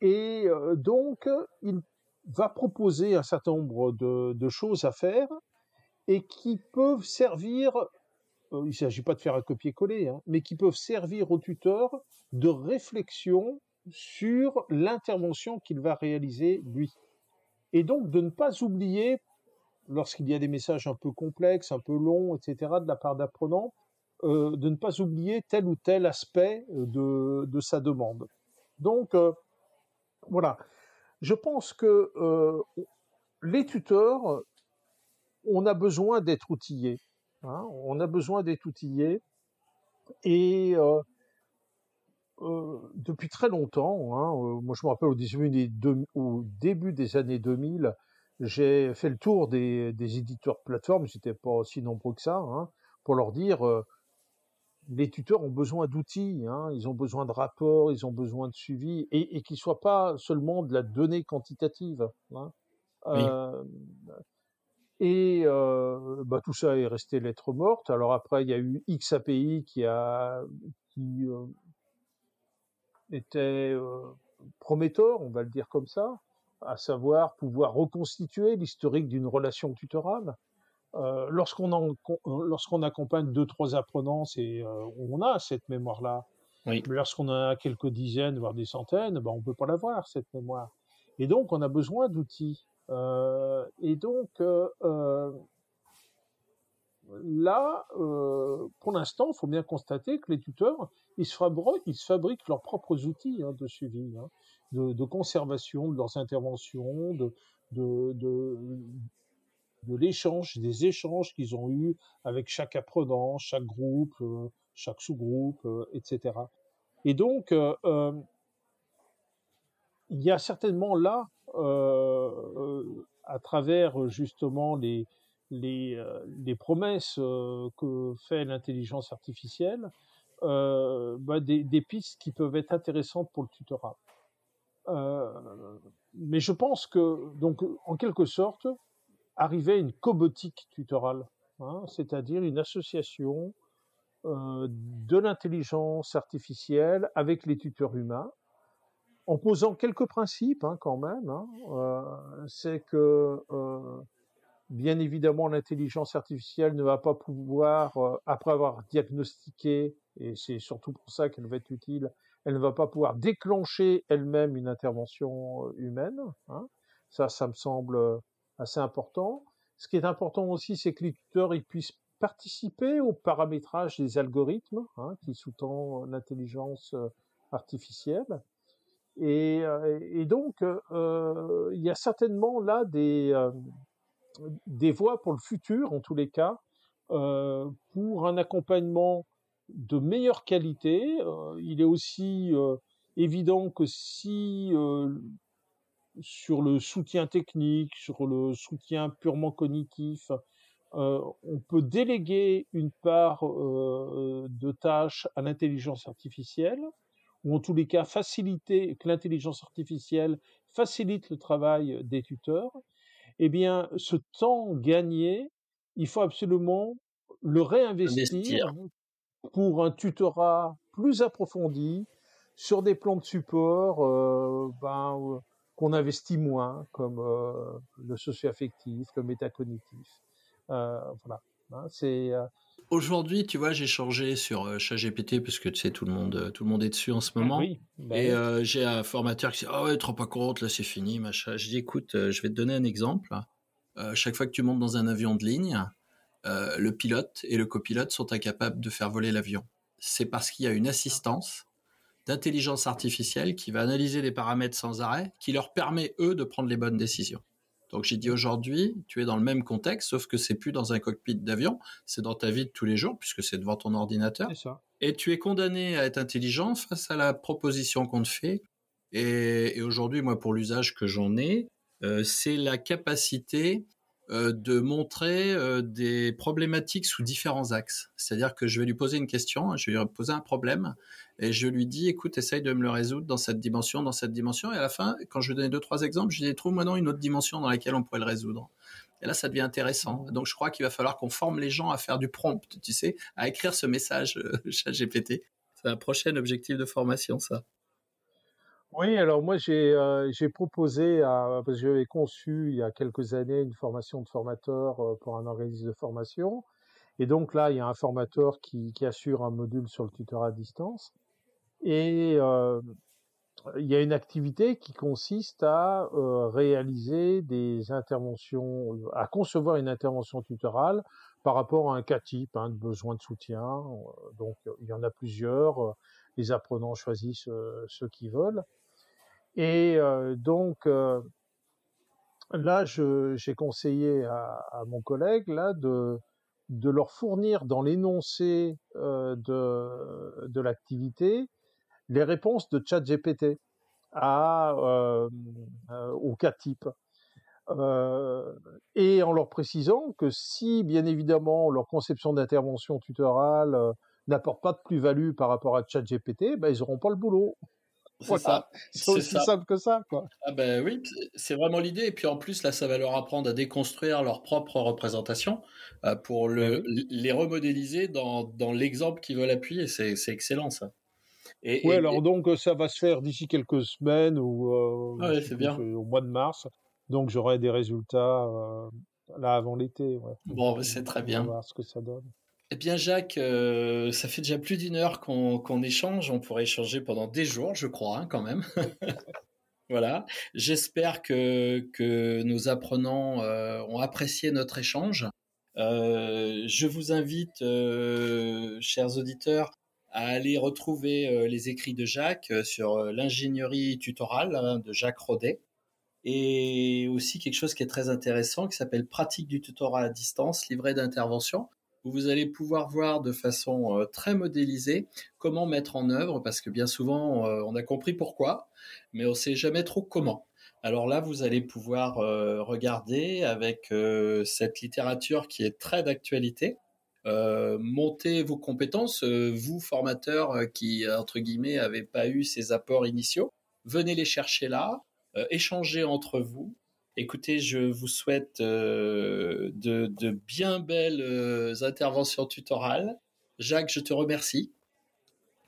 Et euh, donc, il va proposer un certain nombre de, de choses à faire et qui peuvent servir, euh, il ne s'agit pas de faire un copier-coller, hein, mais qui peuvent servir au tuteur de réflexion sur l'intervention qu'il va réaliser lui. Et donc de ne pas oublier lorsqu'il y a des messages un peu complexes, un peu longs, etc., de la part d'apprenants, euh, de ne pas oublier tel ou tel aspect euh, de, sa demande. Donc, voilà. Je pense que les tuteurs, on a besoin d'être outillés. Hein, on a besoin d'être outillés. Et euh, depuis très longtemps, hein, moi je me rappelle au début des, au début des années 2000, j'ai fait le tour des, des éditeurs plateformes, j'étais pas aussi nombreux que ça, hein, pour leur dire les tuteurs ont besoin d'outils, ils ont besoin de rapports, ils ont besoin de suivi, et, et qu'ils soient pas seulement de la donnée quantitative. Euh, et euh, bah, tout ça est resté lettre morte. Alors après, il y a eu XAPI qui a qui euh, était euh, prometteur, on va le dire comme ça, à savoir pouvoir reconstituer l'historique d'une relation tutorale. Euh, lorsqu'on lorsqu'on accompagne deux trois apprenants, c'est euh, on a cette mémoire là. Oui. Mais lorsqu'on a quelques dizaines voire des centaines, ben on peut pas l'avoir cette mémoire. Et donc on a besoin d'outils. Euh, et donc euh, là, pour l'instant, il faut bien constater que les tuteurs, ils se fabriquent, ils fabriquent leurs propres outils hein, de suivi, hein, de, conservation de leurs interventions, de, l'échange, des échanges qu'ils ont eus avec chaque apprenant, chaque groupe, euh, chaque sous-groupe, euh, etc. Et donc, euh, il y a certainement là, à travers justement les, promesses que fait l'intelligence artificielle, bah des, pistes qui peuvent être intéressantes pour le tutorat. mais je pense que, donc, en quelque sorte, arrivait une cobotique tutorale, hein, c'est-à-dire une association euh, de l'intelligence artificielle avec les tuteurs humains, en posant quelques principes hein, quand même. Hein, euh, c'est que euh, bien évidemment l'intelligence artificielle ne va pas pouvoir, euh, après avoir diagnostiqué, et c'est surtout pour ça qu'elle va être utile, elle ne va pas pouvoir déclencher elle-même une intervention euh, humaine. Hein. Ça, ça me semble assez important. Ce qui est important aussi, c'est que les tuteurs ils puissent participer au paramétrage des algorithmes hein, qui sous-tend l'intelligence euh, artificielle. Et, euh, et donc, euh, il y a certainement là des, euh, des voies pour le futur, en tous les cas, pour un accompagnement de meilleure qualité. il est aussi évident que si sur le soutien technique, sur le soutien purement cognitif. On peut déléguer une part de tâches à l'intelligence artificielle, ou en tous les cas faciliter que l'intelligence artificielle facilite le travail des tuteurs. Eh bien, ce temps gagné, il faut absolument le réinvestir pour un tutorat plus approfondi sur des plans de support. Euh, ben, qu'on investit moins, comme euh, le socio-affectif, le métacognitif. Voilà. Hein, c'est Aujourd'hui, tu vois, j'ai changé sur ChatGPT parce que tu sais tout le monde, tout le monde est dessus en ce ah moment. Oui, bah et euh, j'ai un formateur qui dit ah ouais, trop pas compte, là c'est fini, machin. Je dis écoute, je vais te donner un exemple. Euh, chaque fois que tu montes dans un avion de ligne, euh, le pilote et le copilote sont incapables de faire voler l'avion. C'est parce qu'il y a une assistance d'intelligence artificielle qui va analyser les paramètres sans arrêt, qui leur permet, eux, de prendre les bonnes décisions. Donc j'ai dit aujourd'hui, tu es dans le même contexte, sauf que c'est plus dans un cockpit d'avion, c'est dans ta vie de tous les jours, puisque c'est devant ton ordinateur. Ça. Et tu es condamné à être intelligent face à la proposition qu'on te fait. Et, et aujourd'hui, moi, pour l'usage que j'en ai, euh, c'est la capacité de montrer euh, des problématiques sous différents axes. C'est-à-dire que je vais lui poser une question, je vais lui poser un problème, et je lui dis, écoute, essaye de me le résoudre dans cette dimension, dans cette dimension, et à la fin, quand je vais donner deux, trois exemples, je dis, trouve-moi non une autre dimension dans laquelle on pourrait le résoudre. Et là, ça devient intéressant. Donc, je crois qu'il va falloir qu'on forme les gens à faire du prompt, tu sais, à écrire ce message euh, *laughs* chat GPT. C'est un prochain objectif de formation, ça. Oui, alors moi j'ai euh, j'ai proposé à parce que j'avais conçu il y a quelques années une formation de formateur euh, pour un organisme de formation et donc là il y a un formateur qui, qui assure un module sur le tutorat à distance et euh, il y a une activité qui consiste à euh, réaliser des interventions, à concevoir une intervention tutorale par rapport à un cas type hein, de besoin de soutien. Donc il y en a plusieurs. Les apprenants choisissent ceux qu'ils veulent. Et euh, donc euh, là, j'ai conseillé à, mon collègue là de leur fournir dans l'énoncé euh, de, l'activité les réponses de ChatGPT à euh, euh, au cas type. Euh, et en leur précisant que si, bien évidemment, leur conception d'intervention tutorale n'apporte pas de plus-value par rapport à ChatGPT, ben, ils n'auront pas le boulot. C'est ça. C'est aussi simple que ça, quoi. Ah ben oui, c'est vraiment l'idée. Et puis en plus, là, ça va leur apprendre à déconstruire leur propre représentation euh, pour le, les remodéliser dans, dans l'exemple qu'ils veulent appuyer. C'est excellent, ça. Et, oui, alors donc ça va se faire d'ici quelques semaines ou euh, ah ouais, bien. au mois de mars. Donc j'aurai des résultats euh, là avant l'été. Ouais. Bon, c'est très bien. On va voir ce que ça donne. Eh bien, Jacques, euh, ça fait déjà plus d'une heure qu'on échange. On pourrait échanger pendant des jours, je crois, hein, quand même. *laughs* voilà. J'espère que, que nos apprenants euh, ont apprécié notre échange. Euh, je vous invite, chers auditeurs, à aller retrouver les écrits de Jacques sur l'ingénierie tutorale hein, de Jacques Rodet et aussi quelque chose qui est très intéressant qui s'appelle pratique du tutorat à distance, livret d'intervention vous allez pouvoir voir de façon euh, très modélisée comment mettre en œuvre, parce que bien souvent, euh, on a compris pourquoi, mais on sait jamais trop comment. Alors là, vous allez pouvoir euh, regarder avec cette littérature qui est très d'actualité, monter vos compétences, vous formateurs qui, entre guillemets, n'avez pas eu ces apports initiaux, venez les chercher là, échanger entre vous, Écoutez, je vous souhaite euh, de, de, bien belles euh, interventions tutorales. Jacques, je te remercie.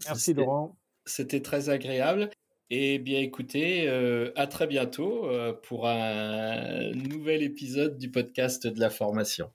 Merci Laurent. C'était très agréable. Et bien écoutez, euh, à très bientôt pour un nouvel épisode du podcast de la formation.